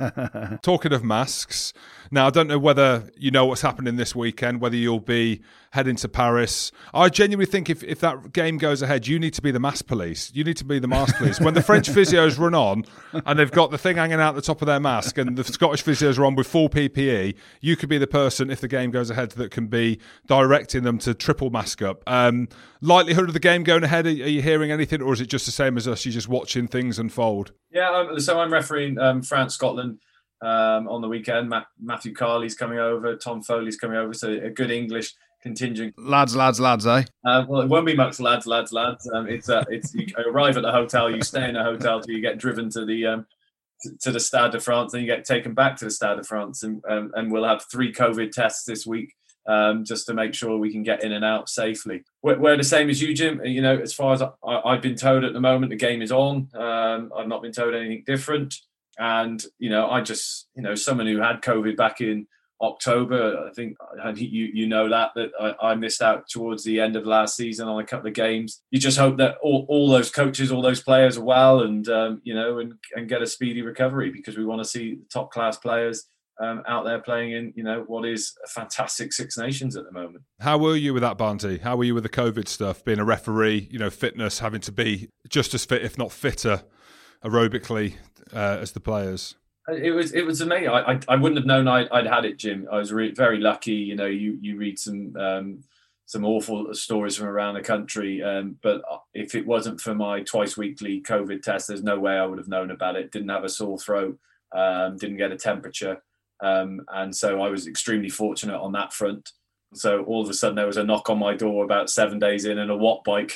yeah. Talking of masks, now I don't know whether you know what's happening this weekend, whether you'll be heading to Paris. I genuinely think if, if that game goes ahead, you need to be the mask police. You need to be the mask police. When the French physios run on and they've got the thing hanging out the top of their mask and the Scottish physios are on with full PPE, you could be the person, if the game goes ahead, that can be directing them to triple mask up. Um, likelihood of the game going ahead, are, you hearing anything or is it just the same as us? You're just watching things unfold? Yeah, um, so I'm refereeing um, France Scotland. Um, on the weekend, Matthew Carley's coming over, Tom Foley's coming over, so a good English contingent. Lads, lads, lads, eh? Uh, well, it won't be much lads, lads, lads. Um, it's uh, it's you arrive at the hotel, you stay in a hotel till you get driven to the um, to the Stade de France, then you get taken back to the Stade de France, and um, and we'll have three COVID tests this week. Um, just to make sure we can get in and out safely. We're, we're, the same as you, Jim. You know, as far as I, have been told at the moment, the game is on. Um, I've not been told anything different. And you know, I just, you know, someone who had COVID back in October. I think and you you know that that I, I, missed out towards the end of last season on a couple of games. You just hope that all, all those coaches, all those players are well, and um, you know, and and get a speedy recovery because we want to see top class players. Um, out there playing in, you know, what is a fantastic Six Nations at the moment. How were you with that, Barnty? How were you with the COVID stuff? Being a referee, you know, fitness, having to be just as fit, if not fitter, aerobically uh, as the players. It was it was amazing. I I, I wouldn't have known I'd, I'd had it, Jim. I was re- very lucky. You know, you you read some um, some awful stories from around the country, um, but if it wasn't for my twice weekly COVID test, there's no way I would have known about it. Didn't have a sore throat, um, didn't get a temperature, um, and so I was extremely fortunate on that front. So all of a sudden there was a knock on my door about seven days in, and a Wattbike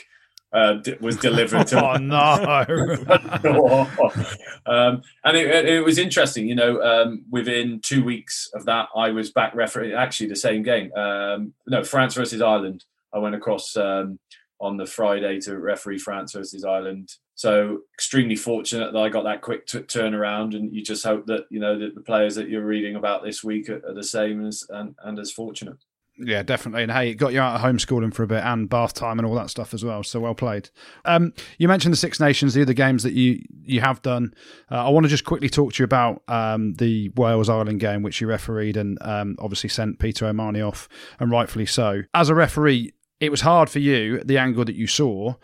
uh, was delivered to. oh no! um, and it, it, was interesting, you know. Um, within two weeks of that, I was back refereeing actually the same game. Um, no, France versus Ireland. I went across um, on the Friday to referee France versus Ireland. So extremely fortunate that I got that quick t- turnaround, and you just hope that you know that the players that you're reading about this week are, are the same as and, and as fortunate. Yeah, definitely. And hey, it got you out of homeschooling for a bit and bath time and all that stuff as well. So well played. Um, you mentioned the Six Nations, the other games that you you have done. Uh, I want to just quickly talk to you about um, the Wales Ireland game, which you refereed and um, obviously sent Peter O'Mahony off, and rightfully so. As a referee, it was hard for you, the angle that you saw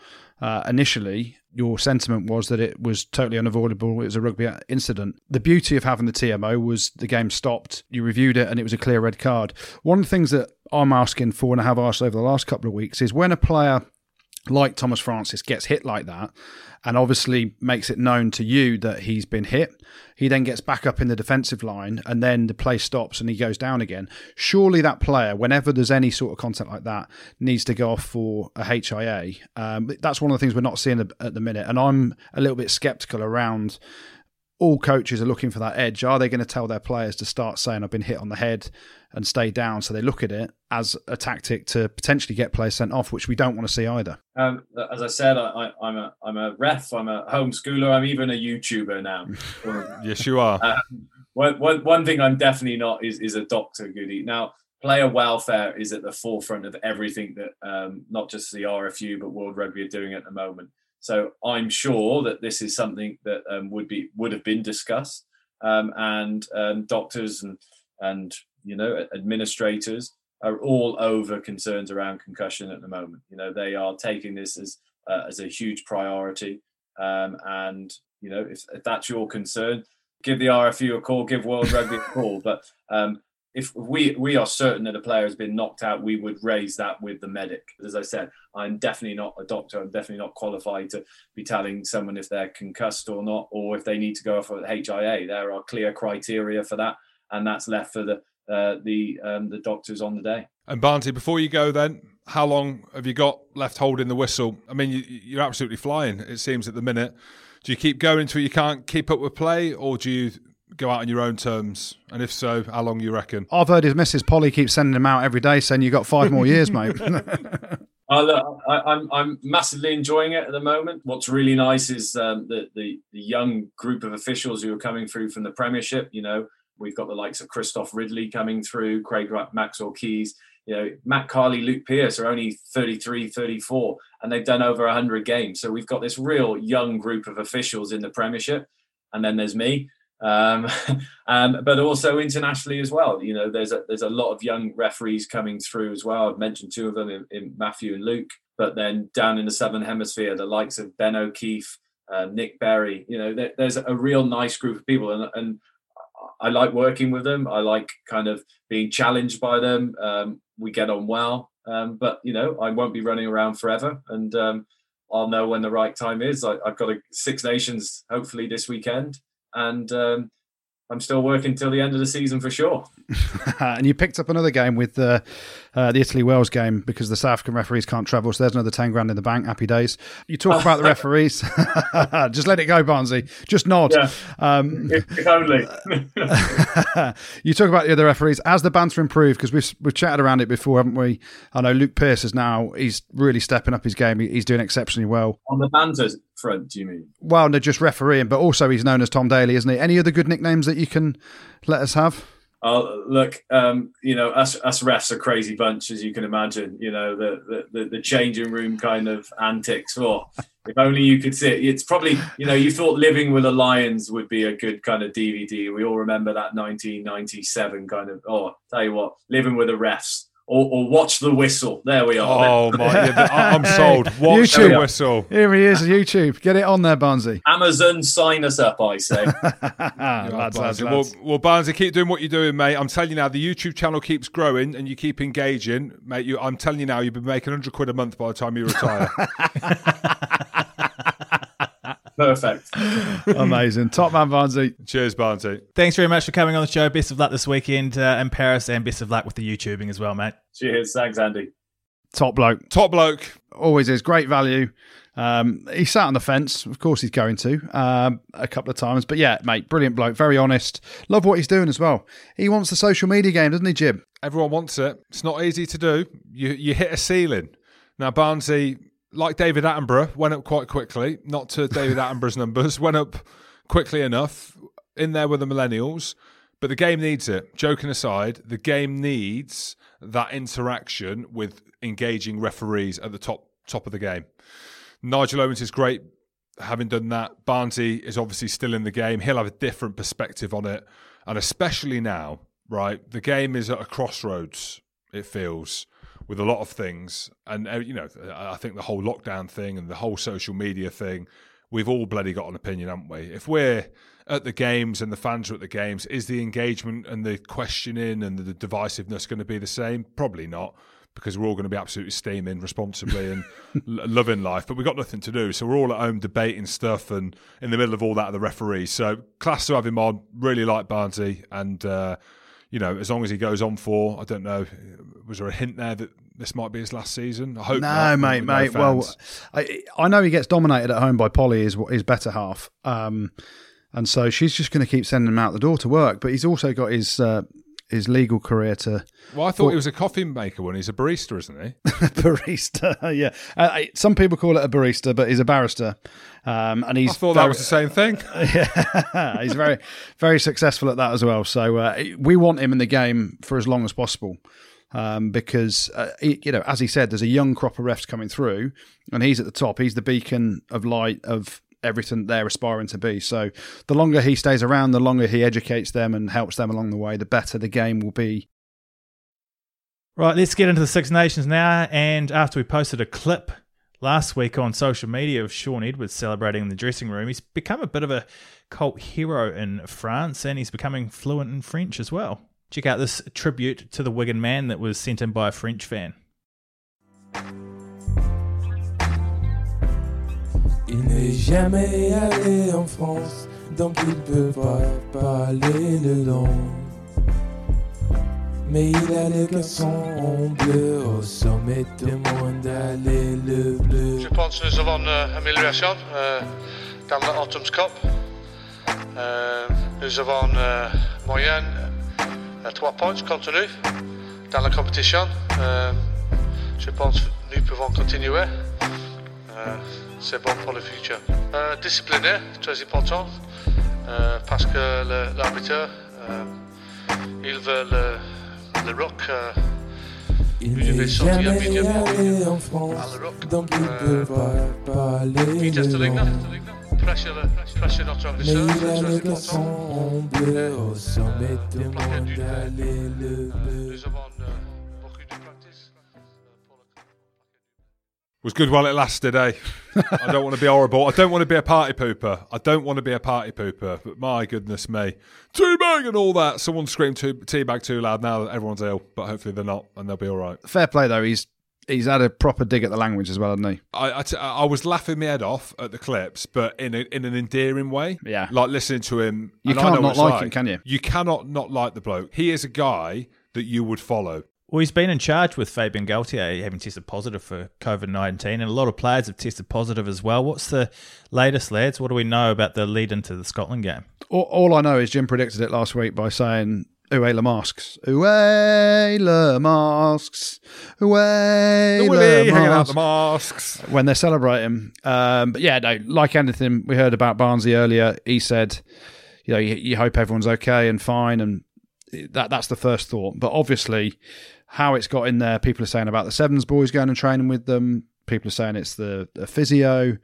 uh, initially, your sentiment was that it was totally unavoidable. It was a rugby incident. The beauty of having the TMO was the game stopped. You reviewed it, and it was a clear red card. One of the things that I'm asking for, and I have asked over the last couple of weeks, is when a player like Tomas Francis gets hit like that and obviously makes it known to you that he's been hit. He then gets back up in the defensive line and then the play stops and he goes down again. Surely that player, whenever there's any sort of contact like that, needs to go off for a HIA. Um, that's one of the things we're not seeing at the minute. And I'm a little bit skeptical around all coaches are looking for that edge. Are they going to tell their players to start saying, I've been hit on the head and stay down? So they look at it as a tactic to potentially get players sent off, which we don't want to see either. Um, as I said, I, am a I'm a ref, I'm a homeschooler, I'm even a YouTuber now. yes, you are. Um, one, one, one thing I'm definitely not is, is a doctor, Goody. Now, player welfare is at the forefront of everything that um, not just the RFU, but World Rugby are doing at the moment. So I'm sure that this is something that um, would be would have been discussed, um, and um, doctors and and you know administrators are all over concerns around concussion at the moment. You know they are taking this as uh, as a huge priority. Um, and you know, if, if, that's your concern, give the RFU a call, give World Rugby a call. But um, if we we are certain that a player has been knocked out, we would raise that with the medic. As I said, I'm definitely not a doctor. I'm definitely not qualified to be telling someone if they're concussed or not, or if they need to go off with HIA. There are clear criteria for that, and that's left for the uh, the um, the doctors on the day. And Barnsey, before you go, then how long have you got left holding the whistle? I mean, you, are absolutely flying. It seems at the minute. Do you keep going until you can't keep up with play, or do you go out on your own terms? And if so, how long you reckon? I've heard his missus Polly keeps sending him out every day, saying you got five more years, mate. Uh, look, I, am I'm, I'm massively enjoying it at the moment. What's really nice is um, the, the, the young group of officials who are coming through from the Premiership. You know, we've got the likes of Christophe Ridley coming through, Craig Maxwell Keys. You know, Matt Carley, Luke Pearce are only 33, 34, and they've done over 100 games. So we've got this real young group of officials in the Premiership. And then there's me um, um, but also internationally as well. You know, there's a there's a lot of young referees coming through as well. I've mentioned two of them in, in Matthew and Luke, but then down in the Southern Hemisphere, the likes of Ben O'Keeffe, uh, Nic Berry. You know, there, there's a real nice group of people, and, and I like working with them. I like kind of being challenged by them. Um, we get on well, um, but you know, I won't be running around forever, and um, I'll know when the right time is. I, have got a Six Nations hopefully this weekend and um, I'm still working till the end of the season for sure. and you picked up another game with the uh, the Italy Wales game because the South African referees can't travel, so there's another ten grand in the bank. Happy days. You talk about the referees. Just let it go, Barnsey. Just nod. Yeah. Um, if only. you talk about the other referees. As the banter improved, because we've we've chatted around it before, haven't we? I know Luke Pearce is now he's really stepping up his game. He's doing exceptionally well on the banter front. Do you mean? Well, no, just refereeing, but also he's known as Tom Daley, isn't he? Any other good nicknames that you can let us have? Uh, look, um, you know, us us refs are crazy bunch, as you can imagine. You know, the the, the changing room kind of antics. Or oh, if only you could see it. It's probably, you know, you thought Living with the Lions would be a good kind of DVD. We all remember that 1997 kind of. Oh, tell you what, Living with the Refs or, or, watch the whistle. There we are. Oh my! I'm sold. Watch YouTube. the whistle. Here he is. YouTube. Get it on there, Barnsey. Amazon, sign us up. I say. lads, lads, well, well, Barnsey, keep doing what you're doing, mate. I'm telling you now, the YouTube channel keeps growing, and you keep engaging, mate. You, I'm telling you now, you'll be making 100 quid a month by the time you retire. Perfect. Amazing. Top man, Barnsey. Cheers, Barnsey. Thanks very much for coming on the show. Best of luck this weekend uh, in Paris and best of luck with the YouTubing as well, mate. Cheers. Thanks, Andy. Top bloke. Top bloke. Always is. Great value. Um, he sat on the fence. Of course, he's going to um, a couple of times. But yeah, mate, brilliant bloke. Very honest. Love what he's doing as well. He wants the social media game, doesn't he, Jim? Everyone wants it. It's not easy to do. You you hit a ceiling. Now, Barnsey like David Attenborough, went up quite quickly. Not to David Attenborough's numbers, went up quickly enough in there with the millennials. But the game needs it. Joking aside, the game needs that interaction with engaging referees at the top top of the game. Nigel Owens is great having done that. Barnsey is obviously still in the game. He'll have a different perspective on it. And especially now, right? The game is at a crossroads, it feels with a lot of things. And, uh, you know, I think the whole lockdown thing and the whole social media thing, we've all bloody got an opinion, haven't we? If we're at the games and the fans are at the games, is the engagement and the questioning and the divisiveness going to be the same? Probably not. Because we're all going to be absolutely steaming responsibly and loving life, but we've got nothing to do. So we're all at home debating stuff, and in the middle of all that, are the referees. So class to have him on. Really like Barnsey, and uh, you know, as long as he goes on for, I don't know, was there a hint there that this might be his last season? I hope. No, not, mate, mate. No well, I, I know he gets dominated at home by Polly, his his better half, um, and so she's just going to keep sending him out the door to work. But he's also got his uh, his legal career to. Well, I thought he was a coffee maker when he's a barista, isn't he? barista, yeah. Uh, some people call it a barista, but he's a barrister, um, and he's. I thought very, that was the same thing. yeah, he's very, very successful at that as well. So uh, we want him in the game for as long as possible. Um, because uh, he, you know, as he said, there's a young crop of refs coming through, and he's at the top. He's the beacon of light of everything they're aspiring to be. So the longer he stays around, the longer he educates them and helps them along the way, the better the game will be. Right, let's get into the Six Nations now. And after we posted a clip Last week on social media of Shaun Edwards celebrating in the dressing room, he's become a bit of a cult hero in France and he's becoming fluent in French as well. Check out this tribute to the Wigan man that was sent in by a French fan. Jamais allé en France, donc il peut pas parler le langue. Mais il a le garçon bleu au sommet du monde, allez le bleu. Je pense que nous avons une amélioration euh, dans le Autumn's Cup. Euh, nous avons une euh, moyenne à 3 points continue dans la compétition. Euh, je pense que nous pouvons continuer. C'est bon pour le futur. Euh, discipliné, très important, euh, parce que l'arbitre, euh, il veut le, le rock. Il n'est jamais allé en France, donc il Euh, peut pas parler Mais il a le très important. garçon bleu au sommet du monde, allez le bleu. Was good while it lasted, eh? I don't want to be horrible. I don't want to be a party pooper. I don't want to be a party pooper. But my goodness me, teabag and all that. Someone screamed too, teabag too loud. Now that everyone's ill, but hopefully they're not, and they'll be all right. Fair play though. He's he's had a proper dig at the language as well, hasn't he? I, I, t- I was laughing my head off at the clips, but in a, in an endearing way. Yeah. like listening to him. You can't not it's like him, can you? You cannot not like the bloke. He is a guy that you would follow. Well, he's been in charge with Fabien Galthié having tested positive for COVID 19, and a lot of players have tested positive as well. What's the latest, lads? What do we know about the lead into the Scotland game? All, all I know is Jim predicted it last week by saying "Oué le masks, Oué le masks, Oué The le Willie hanging out the masks." masks. when they're celebrating. Um, but yeah, no, like anything we heard about Barnsey earlier, he said, you know, you, you hope everyone's okay and fine, and that that's the first thought. But obviously, how it's got in there, people are saying about the Sevens boys going and training with them. People are saying it's the, the physio.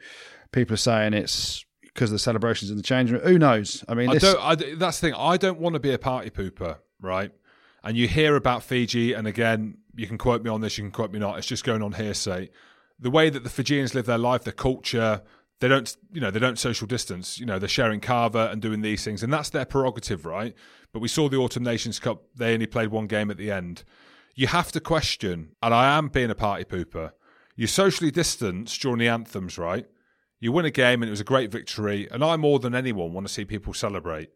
People are saying it's because of the celebrations in the changing room. Who knows? I mean, I this, don't. I, that's the thing. I don't want to be a party pooper, right? And you hear about Fiji, and again, you can quote me on this, you can quote me not. It's just going on hearsay. The way that the Fijians live their life, their culture, they don't, you know, they don't social distance. You know, they're sharing kava and doing these things, and that's their prerogative, right? But we saw the Autumn Nations Cup; they only played one game at the end. You have to question, and I am being a party pooper. You socially distance during the anthems, right? You win a game and it was a great victory, and I more than anyone want to see people celebrate.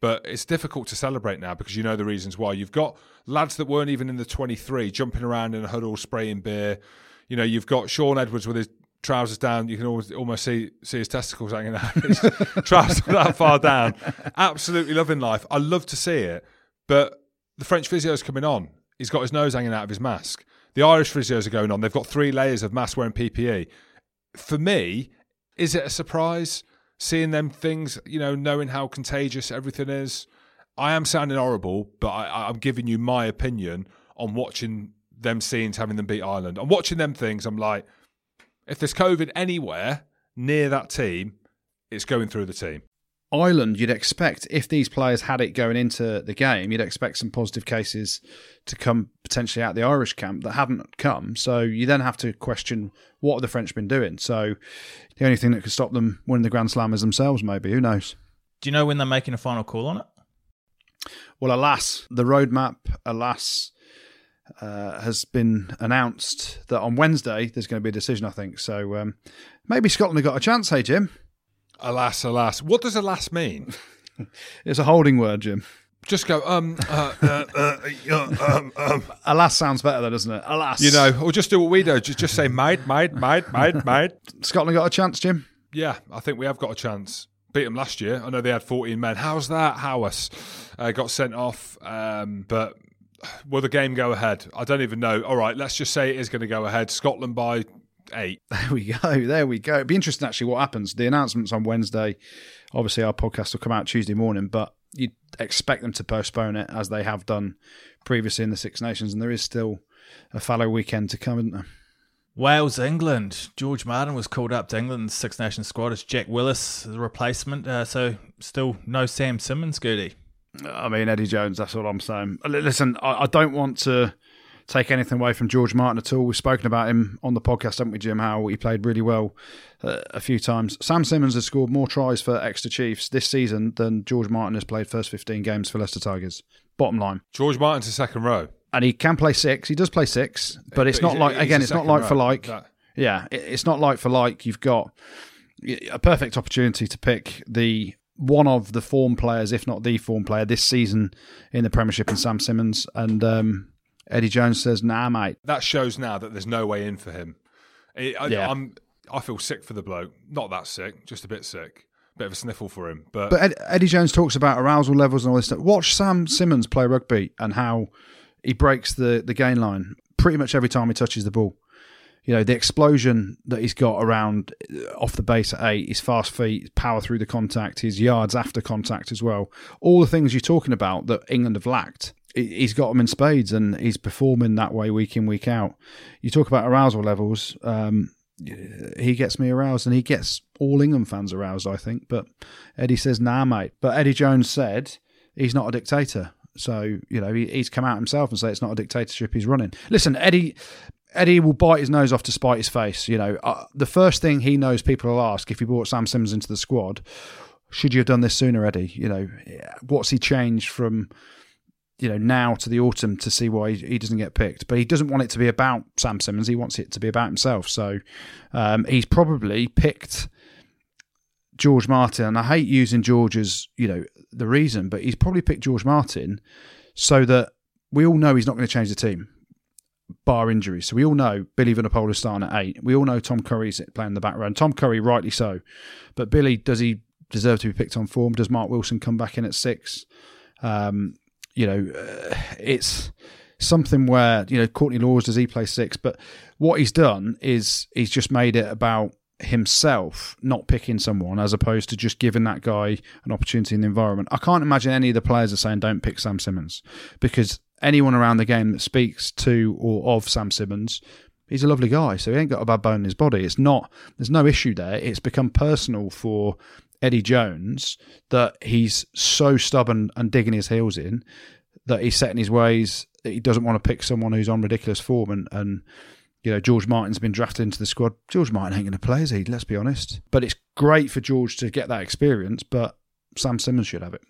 But it's difficult to celebrate now because you know the reasons why. You've got lads that weren't even in the 23 jumping around in a huddle spraying beer. You know, you've got Shaun Edwards with his trousers down. You can always, almost see see his testicles hanging out. His trousers that far down. Absolutely loving life. I love to see it. But the French physio is coming on. He's got his nose hanging out of his mask. The Irish physios are going on. They've got three layers of mask wearing PPE. For me, is it a surprise seeing them things, you know, knowing how contagious everything is? I am sounding horrible, but I, I'm giving you my opinion on watching them scenes, having them beat Ireland. I'm watching them things. I'm like, if there's COVID anywhere near that team, it's going through the team. Ireland, you'd expect if these players had it going into the game, you'd expect some positive cases to come potentially out of the Irish camp that haven't come. So you then have to question what have the French been doing. So the only thing that could stop them winning the Grand Slam is themselves, maybe. Who knows? Do you know when they're making a final call on it? Well, alas, the roadmap, alas, uh, has been announced that on Wednesday there's going to be a decision, I think. So um, maybe Scotland have got a chance, hey, Jim? Alas, alas. What does alas mean? It's a holding word, Jim. Just go, um, uh, uh, uh, uh, um, um. Alas sounds better, though, doesn't it? Alas. You know, or just do what we do. Just, just say, mate, mate, mate, mate, mate. Scotland got a chance, Jim? Yeah, I think we have got a chance. Beat them last year. I know they had 14 men. How's that? Haouas uh, got sent off. Um, but will the game go ahead? I don't even know. All right, let's just say it is going to go ahead. Scotland by eight. There we go. There we go. It'd be interesting actually what happens. The announcement's on Wednesday. Obviously, our podcast will come out Tuesday morning, but you'd expect them to postpone it as they have done previously in the Six Nations, and there is still a fallow weekend to come, isn't there? Wales, England. George Martin was called up to England's Six Nations squad as Jack Willis, the replacement. Uh, so still no Sam Simmonds, Goody. I mean, Eddie Jones. That's all I'm saying. Listen, I, I don't want to take anything away from George Martin at all. We've spoken about him on the podcast, haven't we, Jim? How he played really well uh, a few times. Sam Simmonds has scored more tries for Exeter Chiefs this season than George Martin has played first 15 games for Leicester Tigers. Bottom line. George Martin's a second row. And he can play six. He does play six, but it's But not like, again, it's not like for like. That- Yeah, it's not like for like. You've got a perfect opportunity to pick the one of the form players, if not the form player, this season in the Premiership, and Sam Simmonds. And um, Eddie Jones says, "Nah, mate." that shows now that there's no way in for him. I, I, Yeah. I'm, I feel sick for the bloke. Not that sick, just a bit sick. Bit of a sniffle for him. But, But Ed, Eddie Jones talks about arousal levels and all this stuff. Watch Sam Simmonds play rugby and how he breaks the the gain line pretty much every time he touches the ball. You know the explosion that he's got around uh, off the base at eight, his fast feet, his power through the contact, his yards after contact as well. All the things you're talking about that England have lacked, he's got them in spades, and he's performing that way week in week out. You talk about arousal levels. Um, he gets me aroused, and he gets all England fans aroused, I think. But Eddie says, "Nah, mate." But Eddie Jones said he's not a dictator. So you know he, he's come out himself and say it's not a dictatorship he's running. Listen, Eddie. Eddie will bite his nose off to spite his face. You know, uh, the first thing he knows people will ask if he brought Sam Simmonds into the squad, should you have done this sooner, Eddie? You know, what's he changed from, you know, now to the autumn to see why he, doesn't get picked? But he doesn't want it to be about Sam Simmonds. He wants it to be about himself. So um, he's probably picked George Martin, and I hate using George as you know the reason, but he's probably picked George Martin so that we all know he's not going to change the team, bar injuries. So we all know Billy Vunipola starting at eight. We all know Tom Curry's playing in the back row. And Tom Curry, rightly so, but Billy does he deserve to be picked on form? Does Mark Wilson come back in at six? Um, you know, uh, it's something where you know Courtney Lawes does he play six, but what he's done is he's just made it about himself not picking someone as opposed to just giving that guy an opportunity in the environment. I can't imagine any of the players are saying don't pick Sam Simmonds because anyone around the game that speaks to or of Sam Simmonds, he's a lovely guy, so he ain't got a bad bone in his body. It's not there's no issue there. It's become personal for Eddie Jones that he's so stubborn and digging his heels in that he's set in his ways. That he doesn't want to pick someone who's on ridiculous form and and you know, George Martin's been drafted into the squad. George Martin ain't going to play, is he? Let's be honest. But it's great for George to get that experience, but Sam Simmonds should have it.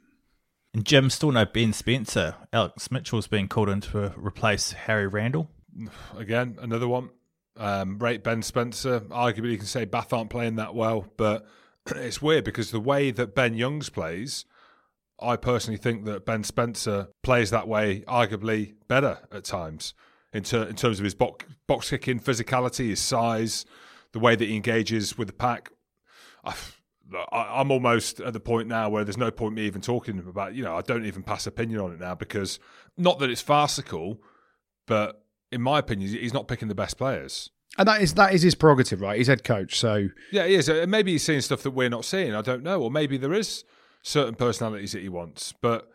And Jim, still no Ben Spencer. Alex Mitchell's been called in to replace Harry Randall. again, another one. Um, rate Ben Spencer. Arguably, you can say Bath aren't playing that well, but it's weird because the way that Ben Youngs plays, I personally think that Ben Spencer plays that way, arguably better at times in, ter- in terms of his box, box kicking, physicality, his size, the way that he engages with the pack. I, I'm almost at the point now where there's no point me even talking about. You know, I don't even pass opinion on it now because not that it's farcical, but in my opinion, he's not picking the best players. And that is that is his prerogative, right? He's head coach, so Yeah, he is. Uh, Maybe he's seeing stuff that we're not seeing. I don't know. Or maybe there is certain personalities that he wants. But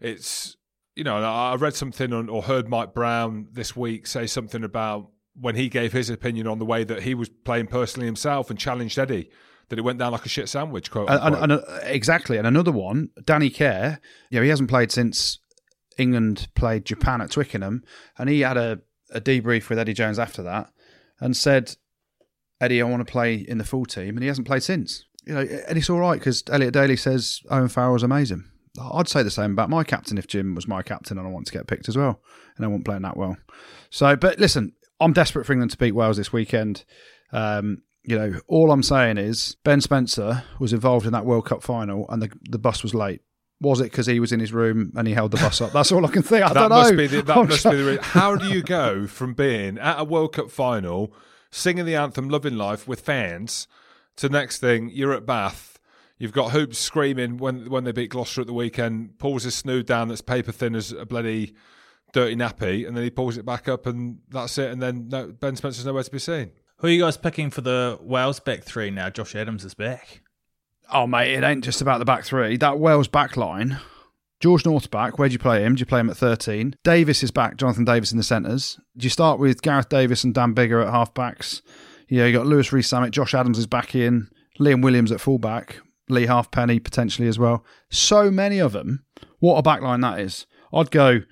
it's, you know, I I read something on, or heard Mike Brown this week say something about when he gave his opinion on the way that he was playing personally himself and challenged Eddie, that it went down like a shit sandwich, quote and, and, and, uh, exactly. And another one, Danny Care. You know, he hasn't played since England played Japan at Twickenham, and he had a, a debrief with Eddie Jones after that, and said, "Eddie, I want to play in the full team," and he hasn't played since. You know, and it's all right because Elliot Daly says Owen Farrell's amazing. I'd say the same about my captain if Jim was my captain and I want to get picked as well, and I wasn't playing that well. So, but listen, I'm desperate for England to beat Wales this weekend. Um, you know, all I'm saying is Ben Spencer was involved in that World Cup final, and the the bus was late. Was it because he was in his room and he held the bus up? That's all I can think. I that don't must know. be the, that I'm must try- be the. Re- How do you go from being at a World Cup final, singing the anthem "Loving Life" with fans, to next thing you're at Bath. You've got Hoops screaming when when they beat Gloucester at the weekend. Pulls his snood down that's paper thin as a bloody dirty nappy, and then he pulls it back up, and that's it. And then no, Ben Spencer's nowhere to be seen. Who are you guys picking for the Wales back three now? Josh Adams is back. Oh mate, it ain't just about the back three. That Wales back line. George North's back. Where do you play him? Do you play him at 13? Davies is back. Jonathan Davies in the centres. Do you start with Gareth Davies and Dan Biggar at halfbacks? Yeah, you got Louis Rees-Zammit. Josh Adams is back in. Liam Williams at fullback. Leigh Halfpenny potentially as well. So many of them. What a back line that is. I'd go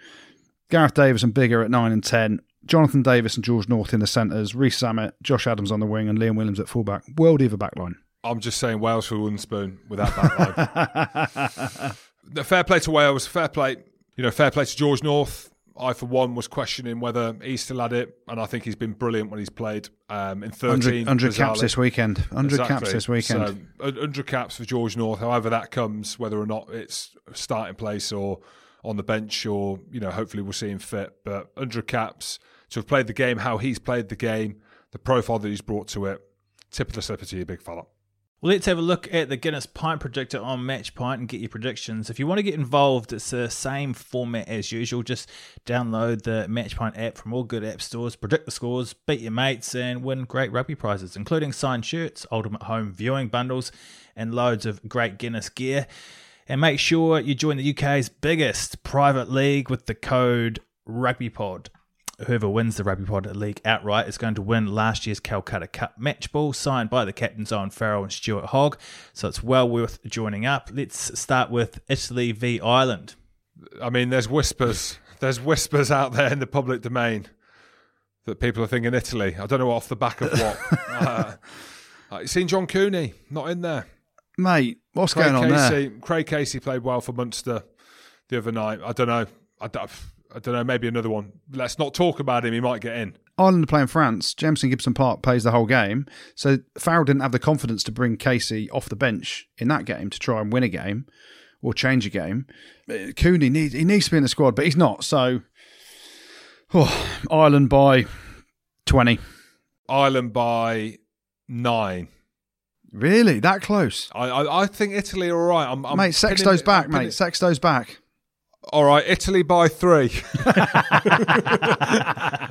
Gareth Davies and Biggar at 9 and 10. Jonathan Davies and George North in the centres, Rees-Zammit, Josh Adams on the wing, and Liam Williams at fullback. World either backline. I'm just saying Wales for wooden spoon without that line. the fair play to Wales, fair play. You know, fair play to George North. I, for one, was questioning whether he still had it, and I think he's been brilliant when he's played. Um, in 13, 100, 100 caps this weekend. 100 caps this weekend. So, uh, 100 caps for George North, however that comes, whether or not it's starting place or on the bench, or, you know, hopefully we'll see him fit. But 100 caps to have played the game, how he's played the game, the profile that he's brought to it, tip of the slipper to you, big fella. Well, let's have a look at the Guinness Pint Predictor on Match Pint and get your predictions. If you want to get involved, it's the same format as usual. Just download the Match Pint app from all good app stores, predict the scores, beat your mates, and win great rugby prizes, including signed shirts, ultimate home viewing bundles, and loads of great Guinness gear. And make sure you join the UK's biggest private league with the code RugbyPod whoever wins the Rugby Pod League outright is going to win last year's Calcutta Cup match ball signed by the captains Owen Farrell and Stuart Hogg. So it's well worth joining up. Let's start with Italy v Ireland. I mean, there's whispers. There's whispers out there in the public domain that people are thinking Italy. I don't know off the back of what. uh, uh, you seen John Cooney not in there? Mate, what's Craig going on there? Craig Casey played well for Munster the other night. I don't know. I don't, I don't know. Maybe another one. Let's not talk about him. He might get in. Ireland are playing France. Jamison Gibson-Park plays the whole game. So Farrell didn't have the confidence to bring Casey off the bench in that game to try and win a game or change a game. Uh, Cooney needs he needs to be in the squad, but he's not. So oh, Ireland by twenty. Ireland by nine. Really, that close, I I, I think Italy are all right. I'm, I'm mate? Sexton's it- back, I'm pinning- mate. Sexton's back. All right, Italy by three.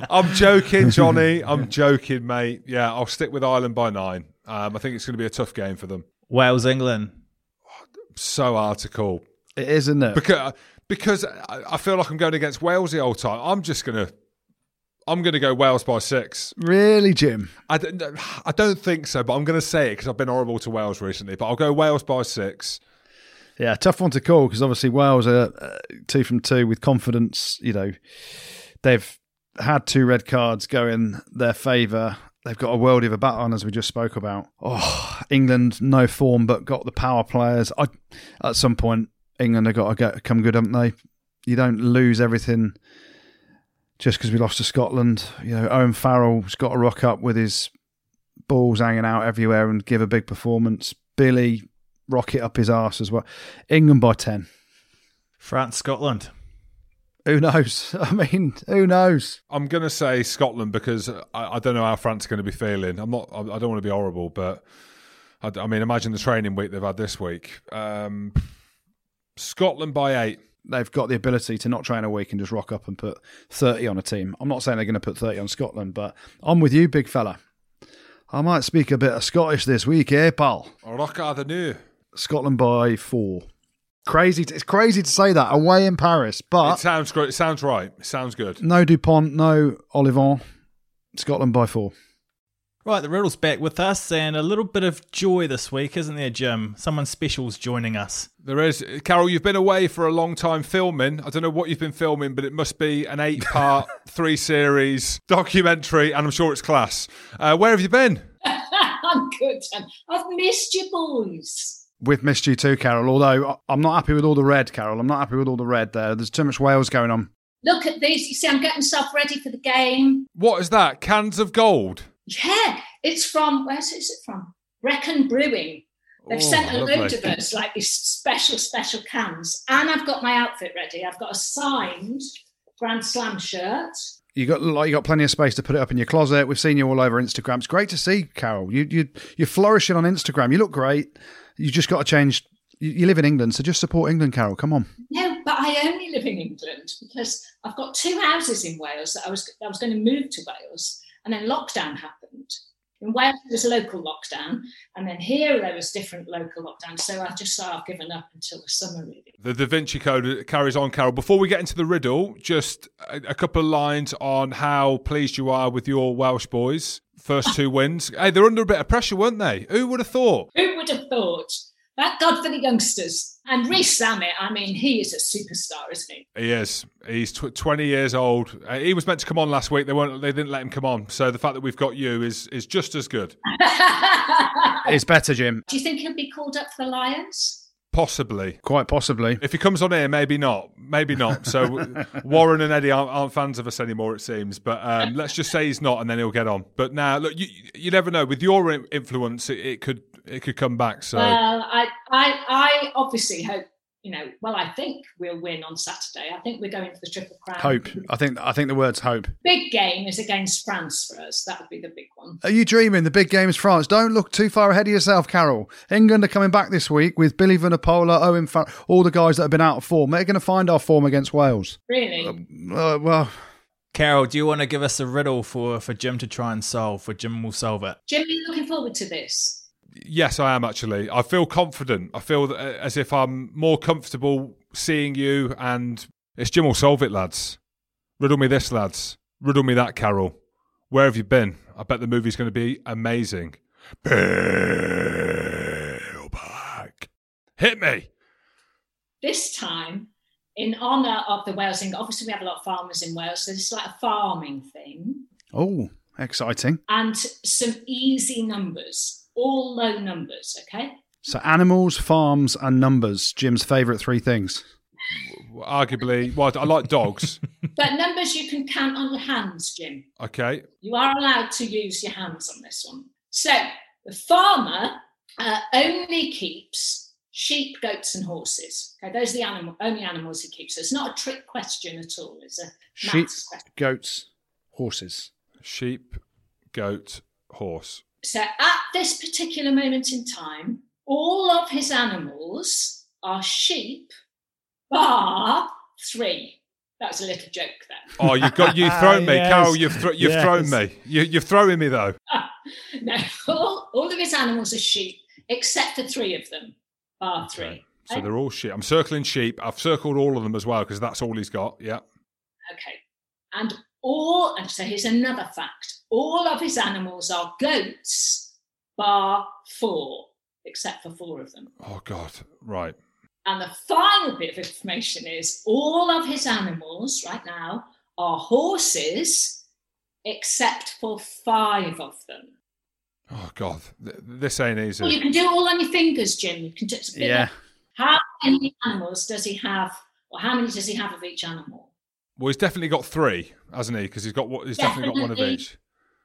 I'm joking, Johnny. I'm joking, mate. Yeah, I'll stick with Ireland by nine. Um, I think it's going to be a tough game for them. Wales England. So hard to call It is, isn't it? because because I I feel like I'm going against Wales the whole time. I'm just gonna I'm gonna go Wales by six. Really, Jim? I don't, I don't think so, but I'm going to say it because I've been horrible to Wales recently. But I'll go Wales by six. Yeah, tough one to call because obviously Wales are uh, two from two with confidence. You know, they've had two red cards go in their favour. They've got a world of a bat on, as we just spoke about. Oh, England, no form, but got the power players. I, at some point, England have got to get, come good, haven't they? You don't lose everything just because we lost to Scotland. You know, Owen Farrell's got to rock up with his balls hanging out everywhere and give a big performance. Billy, rocket up his arse as well. England by 10. France Scotland. Who knows? I mean, who knows? I'm going to say Scotland because I, I don't know how France are going to be feeling. I'm not. I, I don't want to be horrible, but I, I mean, imagine the training week they've had this week. Um, Scotland by eight. They've got the ability to not train a week and just rock up and put 30 on a team. I'm not saying they're going to put 30 on Scotland, but I'm with you, big fella. I might speak a bit of Scottish this week, eh, pal? Rock out the new. Scotland by four. Crazy! To, it's crazy to say that away in Paris, but It sounds great. It sounds right. It sounds good. no Dupont, no Ollivon. Scotland by four. Right, the Riddle's back with us, and a little bit of joy this week, isn't there, Jim? Someone special's joining us. There is. Carol, you've been away for a long time filming. I don't know what you've been filming, but it must be an eight part, three series documentary, and I'm sure it's class. Uh, where have you been? I'm good. and I've missed you, boys. We've missed you too, Carol. Although I- I'm not happy with all the red, Carol. I'm not happy with all the red there. There's too much Wales going on. Look at this. You see, I'm getting myself ready for the game. What is that? Cans of gold? Yeah, it's from, where's is it from? Reckon Brewing. They've Oh, sent a lovely. load of us, like these special, special cans. And I've got my outfit ready. I've got a signed Grand Slam shirt. You got like you got plenty of space to put it up in your closet. We've seen you all over Instagram. It's great to see, Carol. You you you're flourishing on Instagram. You look great. You just got to change. You, you live in England, so just support England, Carol. Come on. No, but I only live in England because I've got two houses in Wales that I was I was going to move to Wales, and then lockdown happened. In Wales, there was a local lockdown, and then here there was different local lockdowns. So I just thought I've given up until the summer, really. The Da Vinci Code carries on, Carol. Before we get into the riddle, just a, a couple of lines on how pleased you are with your Welsh boys. First two wins. Hey, they're under a bit of pressure, weren't they? Who would have thought? Who would have thought? Thank God for the youngsters. And Rees-Zammit, I mean, he is a superstar, isn't he? He is. He's tw- 20 years old. Uh, he was meant to come on last week. They weren't. They didn't let him come on. So the fact that we've got you is is just as good. It's better, Jim. Do you think he'll be called up for the Lions? Possibly. Quite possibly. If he comes on here, maybe not. Maybe not. So Warren and Eddie aren't, aren't fans of us anymore, it seems. But um, let's just say he's not, and then he'll get on. But now, look, you you never know. With your influence, it, it could it could come back. So Well, I, I, I obviously hope, you know, well, I think we'll win on Saturday. I think we're going for the Triple Crown. Hope. I think. I think the word's hope. Big game is against France for us. That would be the big one. Are you dreaming? The big game is France. Don't look too far ahead of yourself, Carol. England are coming back this week with Billy Vunipola, Owen, Farrell, all the guys that have been out of form. They're going to find our form against Wales. Really? Uh, well, Carol, do you want to give us a riddle for, for Jim to try and solve? For Jim will solve it. Jim, are you looking forward to this? Yes, I am actually. I feel confident. I feel uh, as if I'm more comfortable seeing you, and it's Jim will solve it, lads. Riddle me this, lads. Riddle me that, Carol. Where have you been? I bet the movie's going to be amazing. Bill back. Hit me. This time, in honour of the Wales England, obviously we have a lot of farmers in Wales, so it's like a farming thing. oh, exciting. And some easy numbers, all low numbers, okay? So animals, farms, and numbers. Jim's favourite three things. Arguably, well, I like dogs. But numbers you can count on your hands, Jim. Okay. You are allowed to use your hands on this one. So the farmer uh, only keeps sheep, goats, and horses. Okay, those are the animal, only animals he keeps. So it's not a trick question at all. It's a Sheep, goats, horses. Sheep, goat, horse. So at this particular moment in time, all of his animals are sheep, bar three. That's a little joke there. Oh, you've got you've thrown me, Yes. Carol. You've thro- you've Yes. thrown me. You, you're throwing me though. no, all, all of his animals are sheep, except for three of them, bar three. Okay. So they're all sheep. I'm circling sheep. I've circled all of them as well because that's all he's got. Yeah. Okay. And all, and so here's another fact all of his animals are goats, bar four, except for four of them. Oh God. Right. And the final bit of information is all of his animals right now are horses, except for five of them. Oh God. This ain't easy. Well, you can do it all on your fingers, Jim. You can just Yeah. How many animals does he have, or how many does he have of each animal? Well, he's definitely got three, hasn't he? Because he's got what? He's definitely got one of each.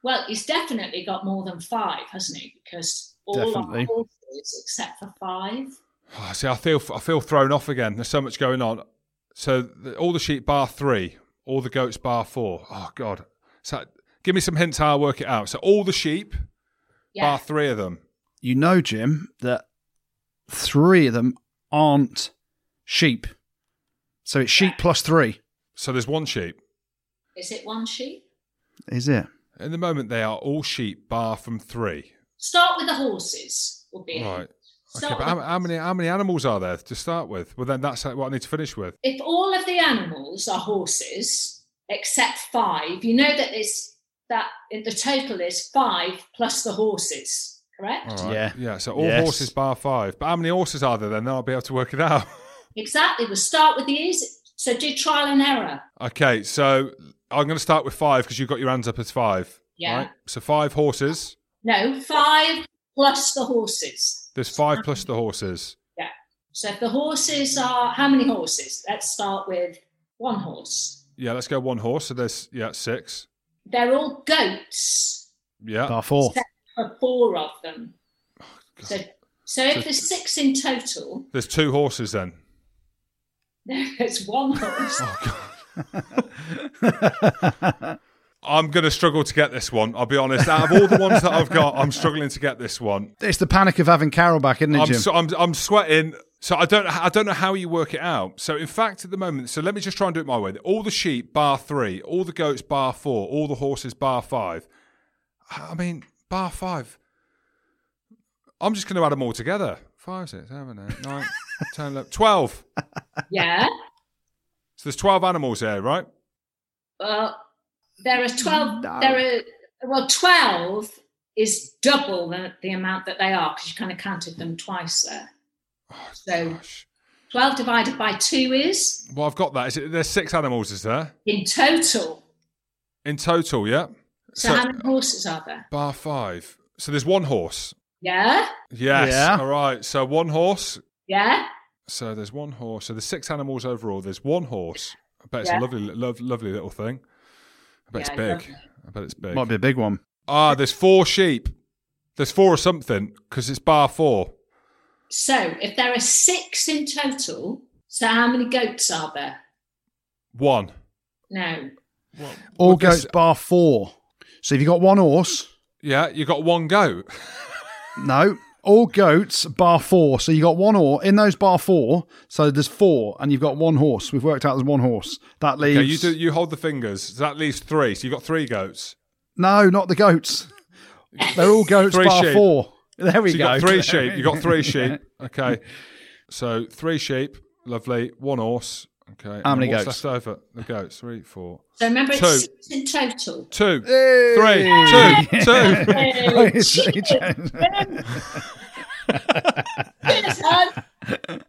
Well, he's definitely got more than five, hasn't he? Because all Definitely. are horses except for five. Oh, see, I feel I feel thrown off again. There's so much going on. So the, all the sheep bar three, all the goats bar four. Oh God. So give me some hints how I work it out. So all the sheep Yeah. bar three of them. You know, Jim, that three of them aren't sheep. So it's sheep plus three. So there's one sheep. Is it one sheep? Is it? In the moment, they are all sheep bar from three. Start with the horses. Will be Right. Okay, but how, with- how many how many animals are there to start with? Well, then that's uh, what I need to finish with. if all of the animals are horses except five, you know that it's that the total is five plus the horses, correct? All right. Yeah. Yeah. So all Yes. horses bar five. But how many horses are there then? Then I'll be able to work it out. Exactly. We'll start with the easy. So do trial and error. okay. So I'm going to start with five because you've got your hands up as five. Yeah. Right? So five horses. No, five plus the horses. There's five plus the horses. Yeah. So if the horses are how many horses? Let's start with one horse. Yeah. Let's go one horse. So there's yeah six. They're all goats. Yeah. Bar four. For four of them. Oh, so so if So- there's six in total, There's two horses then. there's one horse. Oh, I'm going to struggle to get this one. I'll be honest. Out of all the ones that I've got, I'm struggling to get this one. It's the panic of having Carol back, isn't it, I'm, so, I'm I'm sweating. So I don't I don't know how you work it out. So in fact, at the moment, so let me just try and do it my way. All the sheep bar three, all the goats bar four, all the horses bar five. I mean, bar five. I'm just going to add them all together. Five, six, seven, eight, nine, ten, eleven, twelve. yeah. So there's twelve animals here, right? Well, there are twelve. Mm, no. There are well, twelve is double the, the amount that they are because you kind of counted them twice there. Oh, So- gosh. 12 divided by 2 is Well, I've got that. Is it, there's six animals, is there? in total. In total, yeah? So, So- how many horses are there? Bar five. So there's one horse. Yeah? Yes. Yeah. All right. So one horse. Yeah? So there's one horse. So there's six animals overall. There's one horse. I bet it's Yeah. a lovely, lo- lovely little thing. I bet Yeah, it's big. lovely. I bet it's big. Might be a big one. Ah, there's four sheep. There's four or something because it's bar four. So, if there are six in total, so how many goats are there? One. No. All Well, guess- goats bar four. So if you got one horse, Yeah, you got one goat. no. All goats bar four. So you got one or in those bar four. So there's four, and you've got one horse. We've worked out there's one horse. That leaves Okay, you do. You hold the fingers. So that leaves three. So you've got three goats. no, not the goats. They're all goats Three bar sheep. four. There we So you go. got three sheep. You got three sheep. Okay. So three sheep. Lovely. One horse. Okay. How many what's goats? left over? The goats. Three, four, So remember, Two. it's six in total. two, Hey! three, two, two. Hey, cheers, man.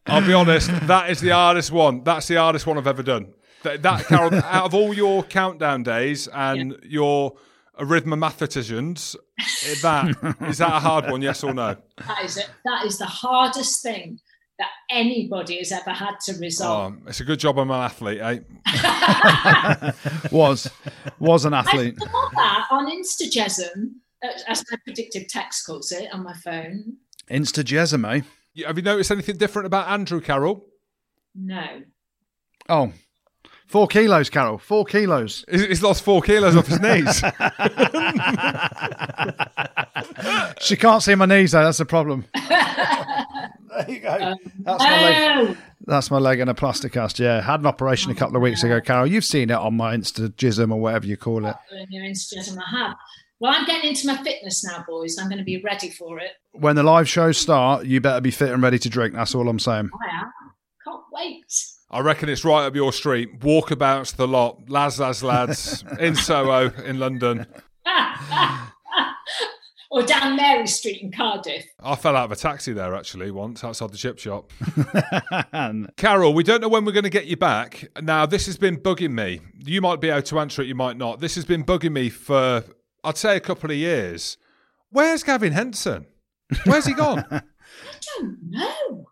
I'll be honest. That is the hardest one. That's the hardest one I've ever done. That, that Carol, out of all your countdown days and your arithmeticians, that is that a hard one? Yes or no? That is it. That is the hardest thing that anybody has ever had to resolve. Oh, it's a good job I'm an athlete, eh? was was an I athlete. saw that on Instagesm, uh, as my predictive text calls it on my phone. Insta Jezime. You- Have you noticed anything different about Andrew Carroll? No. Oh, four kilos, Carol. Four kilos. He's he's lost four kilos off his knees. She can't see my knees though. That's the problem. There you go. Um, that's my leg. Oh, That's my leg in a plastic cast. Yeah, had an operation a couple of weeks ago, Carol. You've seen it on my Insta Jism or whatever you call it. in your Instagesm, I have. Well, I'm getting into my fitness now, boys. I'm going to be ready for it. When the live shows start, you better be fit and ready to drink. That's all I'm saying. I am. Can't wait. I reckon it's right up your street. Walkabouts the lot, lads, lads, lads, in Soho, in London. or down Mary Street in Cardiff. I fell out of a taxi there actually once outside the chip shop. Carol, we don't know when we're going to get you back. Now, this has been bugging me. You might be able to answer it, you might not. This has been bugging me for, I'd say, a couple of years. Where's Gavin Henson? Where's he gone? I don't know.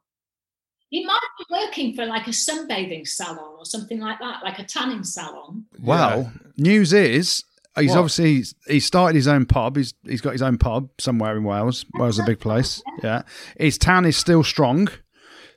He might be working for like a sunbathing salon or something like that, like a tanning salon. well, news is he's What? obviously he started his own pub. He's he's got his own pub somewhere in Wales. Wales is a big place. Yeah, his town is still strong.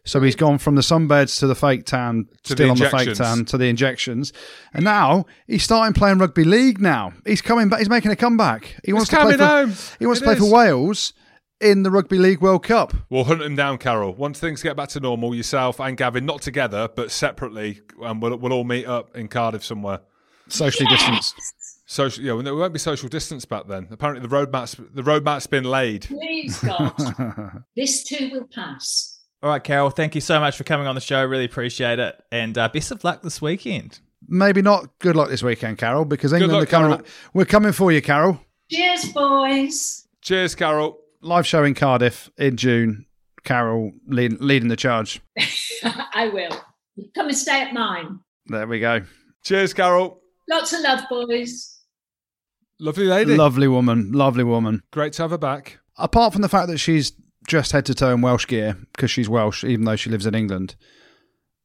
So he's gone from the sunbeds to the fake tan, To still the on the fake injections. tan, to the injections, and now he's starting playing rugby league. Now he's coming back. He's making a comeback. He wants to play for, home. He wants It to play is. for Wales in the Rugby League World Cup. We'll hunt him down, Carol. Once things get back to normal, yourself and Gavin, not together, but separately, and we'll, we'll all meet up in Cardiff somewhere. Socially distanced. Social, yeah, well, there won't be social distance back then. Apparently, the roadmap's the roadmap's been laid. Please, God. this too will pass. All right, Carol, thank you so much for coming on the show. Really appreciate it. And uh, best of luck this weekend. Maybe not good luck this weekend, Carol, because England luck, are coming. Carol. We're coming for you, Carol. Cheers, boys. Cheers, Carol. Live show in Cardiff in June. Carol lead, leading the charge. I will. Come and stay at mine. There we go. Cheers, Carol. Lots of love, boys. Lovely lady. Lovely woman. Lovely woman. Great to have her back. Apart from the fact that she's dressed head to toe in Welsh gear because she's Welsh, even though she lives in England.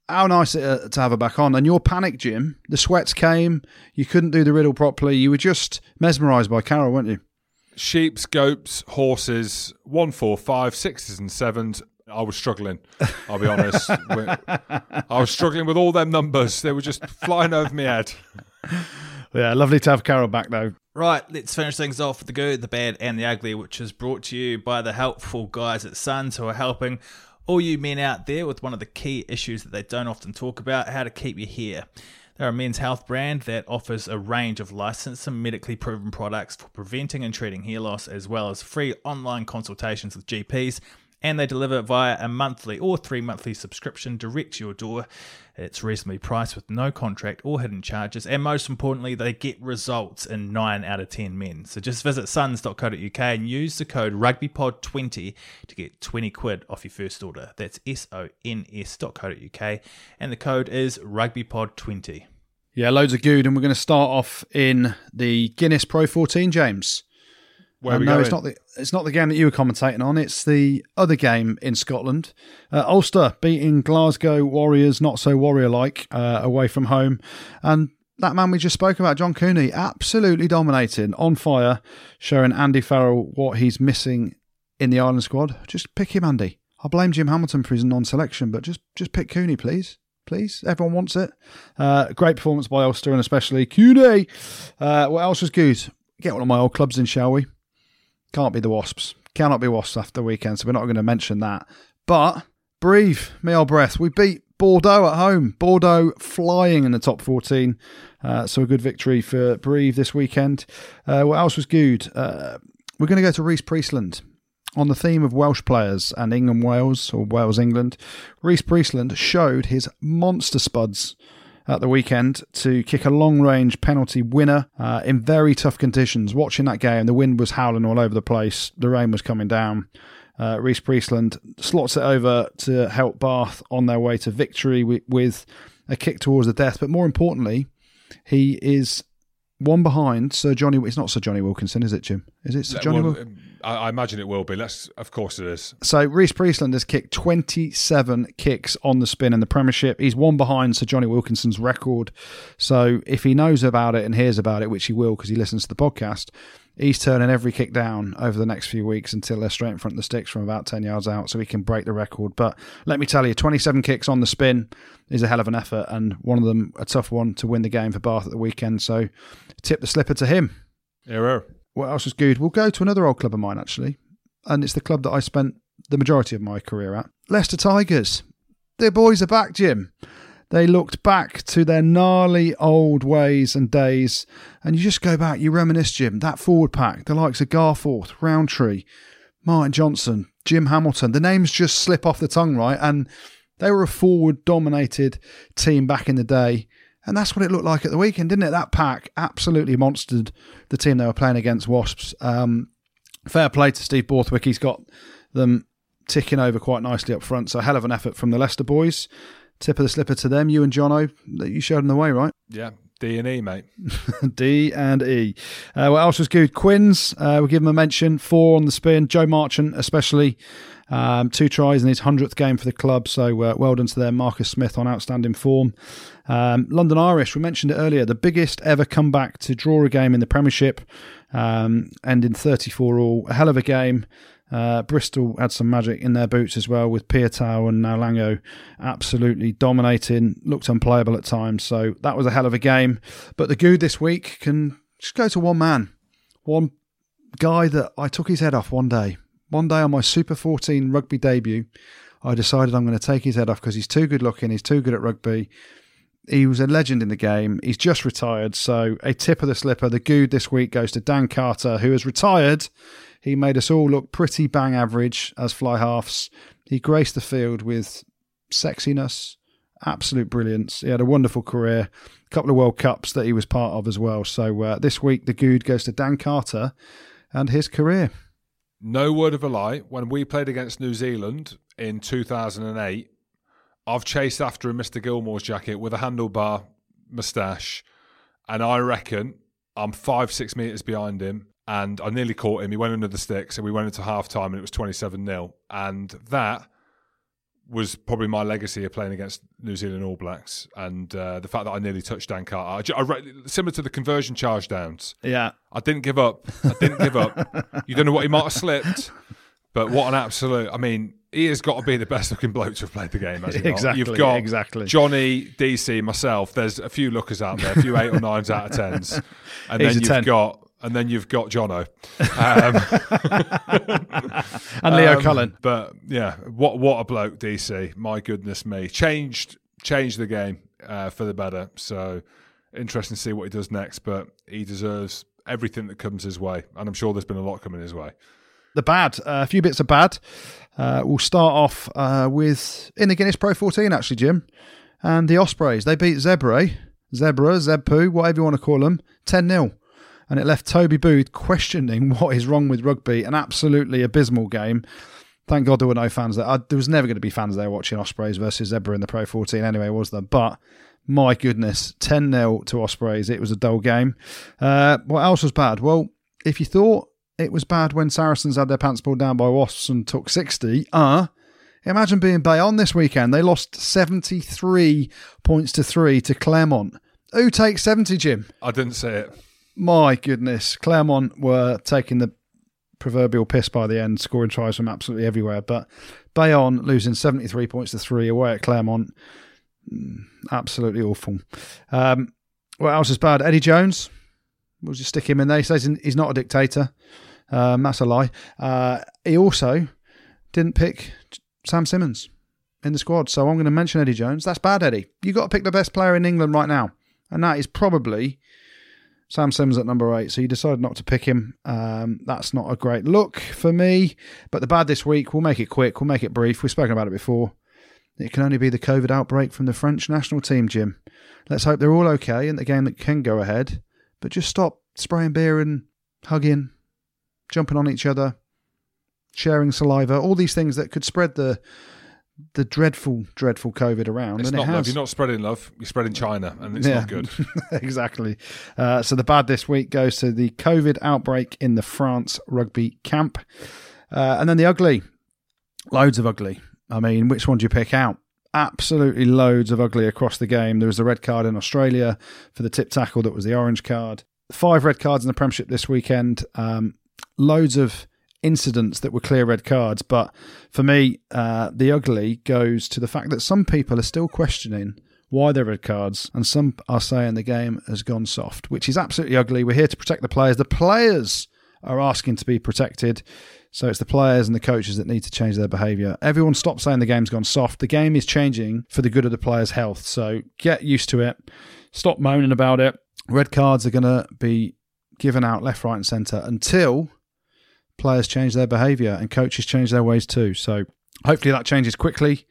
How nice uh, to have her back on. And your panic, Jim. The sweats came. You couldn't do the riddle properly. You were just mesmerised by Carol, weren't you? Sheeps, goats, horses, one, four, five, sixes, and sevens. I was struggling. I'll be honest. I was struggling with all them numbers. They were just flying over my head. Yeah, lovely to have Carol back, though. Right, let's finish things off with the good, the bad, and the ugly, which is brought to you by the helpful guys at Sons who are helping all you men out there with one of the key issues that they don't often talk about how to keep your hair. They're a men's health brand that offers a range of licensed and medically proven products for preventing and treating hair loss, as well as free online consultations with GPs and they deliver via a monthly or three monthly subscription direct to your door. It's reasonably priced with no contract or hidden charges, and most importantly, they get results in 9 out of 10 men. So just visit sons.co.uk and use the code RugbyPod20 to get 20 quid off your first order. That's S O N S.co.uk, and the code is RugbyPod20. Yeah, loads of good, and we're going to start off in the Guinness Pro 14, James. Where Uh, no, going? it's not the it's not the game that you were commentating on. It's the other game in Scotland. Uh, Ulster beating Glasgow Warriors, not so warrior like, uh, away from home, and that man we just spoke about, John Cooney, absolutely dominating, on fire, showing Andy Farrell what he's missing in the Ireland squad. Just pick him, Andy. I blame Jim Hamilton for his non-selection, but just just pick Cooney, please. Please, everyone wants it. Uh, great performance by Ulster and especially Cooney. Uh, what else was good? Get one of my old clubs in, shall we? Can't be the Wasps. Cannot be Wasps after the weekend, so we're not going to mention that. But Brive, me old Brive. We beat Bordeaux at home. Bordeaux flying in the top 14. Uh, so a good victory for Brive this weekend. Uh, what else was good? Uh, we're going to go to Rhys Priestland. On the theme of Welsh players and England Wales, or Wales England, Rhys Priestland showed his monster spuds at the weekend to kick a long range penalty winner uh, in very tough conditions. Watching that game, the wind was howling all over the place, the rain was coming down. Uh, Rhys Priestland slots it over to help Bath on their way to victory with, with a kick towards the death. But more importantly, he is one behind Sir Jonny. It's not Sir Jonny Wilkinson, is it, Jim? Is it Sir Jonny Well, Wilkinson? Um, I, I imagine it will be. Let's, of course, it is. So Rhys Priestland has kicked 27 kicks on the spin in the Premiership. He's one behind Sir Jonny Wilkinson's record. So if he knows about it and hears about it, which he will because he listens to the podcast, he's turning every kick down over the next few weeks until they're straight in front of the sticks from about 10 yards out so he can break the record. But let me tell you, 27 kicks on the spin is a hell of an effort and one of them a tough one to win the game for Bath at the weekend. So tip the slipper to him. Here, What else is good? We'll go to another old club of mine, actually. And it's the club that I spent the majority of my career at. Leicester Tigers. Their boys are back, Jim. They looked back to their gnarly old ways and days. And you just go back, you reminisce, Jim. That forward pack, the likes of Garforth, Rowntree, Martin Johnson, Jim Hamilton. The names just slip off the tongue, right? And they were a forward dominated team back in the day. And that's what it looked like at the weekend, didn't it? That pack absolutely monstered the team they were playing against, Wasps. Um, fair play to Steve Borthwick. He's got them ticking over quite nicely up front. So, hell of an effort from the Leicester boys. Tip of the slipper to them. You and Jono, that you showed them the way, right? yeah. D and E, mate. D and E. Uh, what else was good? Quins, uh, we'll give him a mention. Four on the spin. Joe Marchant, especially. Um, two tries in his 100th game for the club. So uh, well done to them. Marcus Smith on outstanding form. Um, London Irish, we mentioned it earlier, the biggest ever comeback to draw a game in the Premiership, um, ending 34 all. A hell of a game. Uh, Bristol had some magic in their boots as well with Piutau and Naulago absolutely dominating, looked unplayable at times. So that was a hell of a game. But the good this week can just go to one man, one guy that I took his head off one day. One day on my Super 14 rugby debut, I decided I'm going to take his head off because he's too good looking, he's too good at rugby. He was a legend in the game. He's just retired. So, a tip of the slipper. The good this week goes to Dan Carter, who has retired. He made us all look pretty bang average as fly halves. He graced the field with sexiness, absolute brilliance. He had a wonderful career, a couple of World Cups that he was part of as well. So, uh, this week, the good goes to Dan Carter and his career. No word of a lie. When we played against New Zealand in 2008, I've chased after a Mr. Gilmore's jacket with a handlebar moustache, and I reckon I'm five, six metres behind him, and I nearly caught him. He went under the sticks, and we went into half time, and it was 27 0. And that was probably my legacy of playing against New Zealand All Blacks, and uh, the fact that I nearly touched Dan Carter. I, I re- similar to the conversion charge downs. Yeah. I didn't give up. I didn't give up. You don't know what he might have slipped, but what an absolute! I mean, he has got to be the best looking bloke to have played the game. He not? Exactly, You've got exactly. Jonny, DC, myself. There's a few lookers out there, a few eight or nines out of tens, and He's then you've 10. got. And then you've got Jono, um, And Leo um, Cullen. But yeah, what what a bloke, DC. My goodness me, changed changed the game uh, for the better. So interesting to see what he does next. But he deserves everything that comes his way, and I'm sure there's been a lot coming his way. The bad. Uh, a few bits of bad. Uh, we'll start off uh, with in the Guinness Pro 14, actually, Jim. And the Ospreys. They beat Zebra, Zebra, Zebpoo, whatever you want to call them, 10 0. And it left Toby Booth questioning what is wrong with rugby. An absolutely abysmal game. Thank God there were no fans there. I, there was never going to be fans there watching Ospreys versus Zebra in the Pro 14 anyway, was there? But my goodness, 10 0 to Ospreys. It was a dull game. Uh, what else was bad? Well, if you thought it was bad when Saracens had their pants pulled down by Wasps and took 60, uh, imagine being Bayonne this weekend. They lost 73 points to 3 to Clermont. Who takes 70, Jim? I didn't say it. My goodness. Clermont were taking the proverbial piss by the end, scoring tries from absolutely everywhere. But Bayonne losing 73 points to 3 away at Clermont. Mm, absolutely awful. Um, what else is bad? Eddie Jones. We'll just stick him in there. He says he's not a dictator. Um, that's a lie. Uh, he also didn't pick Sam Simmonds in the squad. So I'm going to mention Eddie Jones. That's bad, Eddie. You've got to pick the best player in England right now. And that is probably Sam Simmonds at number eight. So you decided not to pick him. Um, that's not a great look for me. But the bad this week, we'll make it quick. We'll make it brief. We've spoken about it before. It can only be the COVID outbreak from the French national team, Jim. Let's hope they're all okay in the game that can go ahead. But just stop spraying beer and hugging, jumping on each other, sharing saliva, all these things that could spread the the dreadful, dreadful COVID around. It's and not it has. love. You're not spreading love. You're spreading China, and it's Yeah. not good. exactly. Uh, so the bad this week goes to the COVID outbreak in the France rugby camp. Uh, and then the ugly. Loads of ugly. I mean, which one do you pick out? Absolutely loads of ugly across the game. There was a red card in Australia for the tip tackle that was the orange card. Five red cards in the Premiership this weekend. Um, loads of incidents that were clear red cards. But for me, uh, the ugly goes to the fact that some people are still questioning why they're red cards, and some are saying the game has gone soft, which is absolutely ugly. We're here to protect the players. The players are asking to be protected. So it's the players and the coaches that need to change their behaviour. Everyone stop saying the game's gone soft. The game is changing for the good of the players' health. So get used to it. Stop moaning about it. Red cards are going to be given out left, right, and centre until players change their behaviour and coaches change their ways too. So hopefully that changes quickly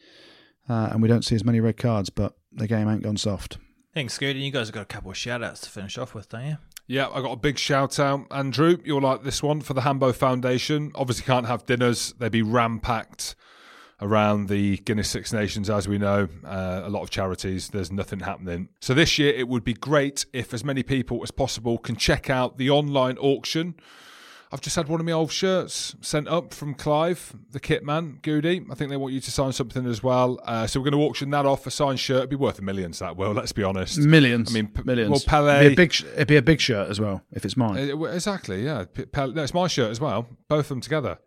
uh, and we don't see as many red cards, but the game ain't gone soft. Thanks, Scooty. You guys have got a couple of shout outs to finish off with, don't you? Yeah, I got a big shout out, Andrew. You'll like this one for the Hambo Foundation. Obviously, can't have dinners; they'd be ram packed around the Guinness Six Nations, as we know. Uh, a lot of charities. There's nothing happening. So this year, it would be great if as many people as possible can check out the online auction. I've just had one of my old shirts sent up from Clive, the kit man, Goody. I think they want you to sign something as well. Uh, so we're going to auction that off. A signed shirt. It'd be worth a millions, that will. Let's be honest. Millions. I mean, p- millions. well, Pele- It'd be, a big, sh- it'd be a big shirt as well if it's mine. Uh, well, exactly, yeah. P- Pel- no, it's my shirt as well. Both of them together.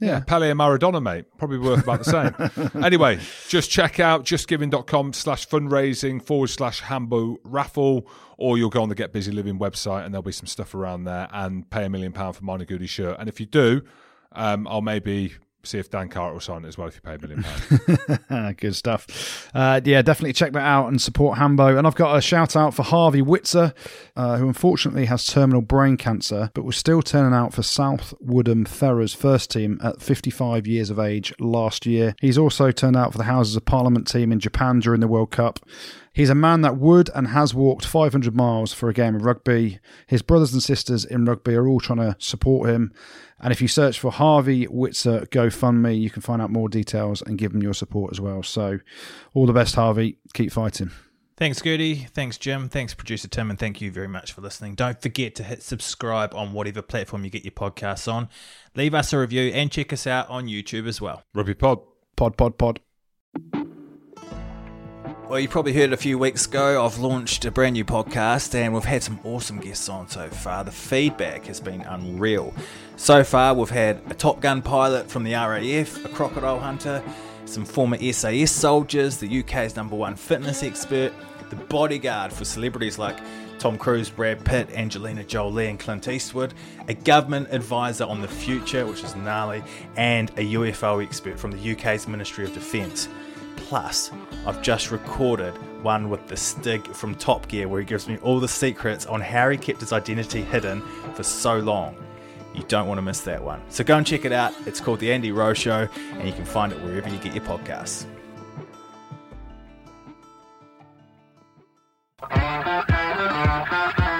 Yeah. Pele and Maradona, mate. Probably worth about the same. anyway, just check out justgiving.com slash fundraising forward slash Hambo raffle, or you'll go on the Get Busy Living website and there'll be some stuff around there and pay a million pound for my Goody shirt. And if you do, um, I'll maybe see if Dan Carter will sign it as well if you pay a million pound. Good stuff. Uh, yeah, definitely check that out and support Hambo. And I've got a shout out for Harvey Witzer, uh, who unfortunately has terminal brain cancer, but was still turning out for South Woodham Ferrers first team at 55 years of age last year. He's also turned out for the Houses of Parliament team in Japan during the World Cup. He's a man that would and has walked 500 miles for a game of rugby. His brothers and sisters in rugby are all trying to support him. And if you search for Harvey Witzer GoFundMe, you can find out more details and give him your support as well. So, all the best, Harvey. Keep fighting. Thanks, Gertie. Thanks, Jim. Thanks, producer Tim. And thank you very much for listening. Don't forget to hit subscribe on whatever platform you get your podcasts on. Leave us a review and check us out on YouTube as well. Rugby Pod. Pod, pod, pod. Well, you probably heard a few weeks ago, I've launched a brand new podcast and we've had some awesome guests on so far. The feedback has been unreal. So far, we've had a Top Gun pilot from the RAF, a crocodile hunter, some former SAS soldiers, the UK's number one fitness expert, the bodyguard for celebrities like Tom Cruise, Brad Pitt, Angelina Jolie, and Clint Eastwood, a government advisor on the future, which is gnarly, and a UFO expert from the UK's Ministry of Defence plus. I've just recorded one with the Stig from Top Gear where he gives me all the secrets on how he kept his identity hidden for so long. You don't want to miss that one. So go and check it out. It's called The Andy Rowe Show, and you can find it wherever you get your podcasts. Thank you.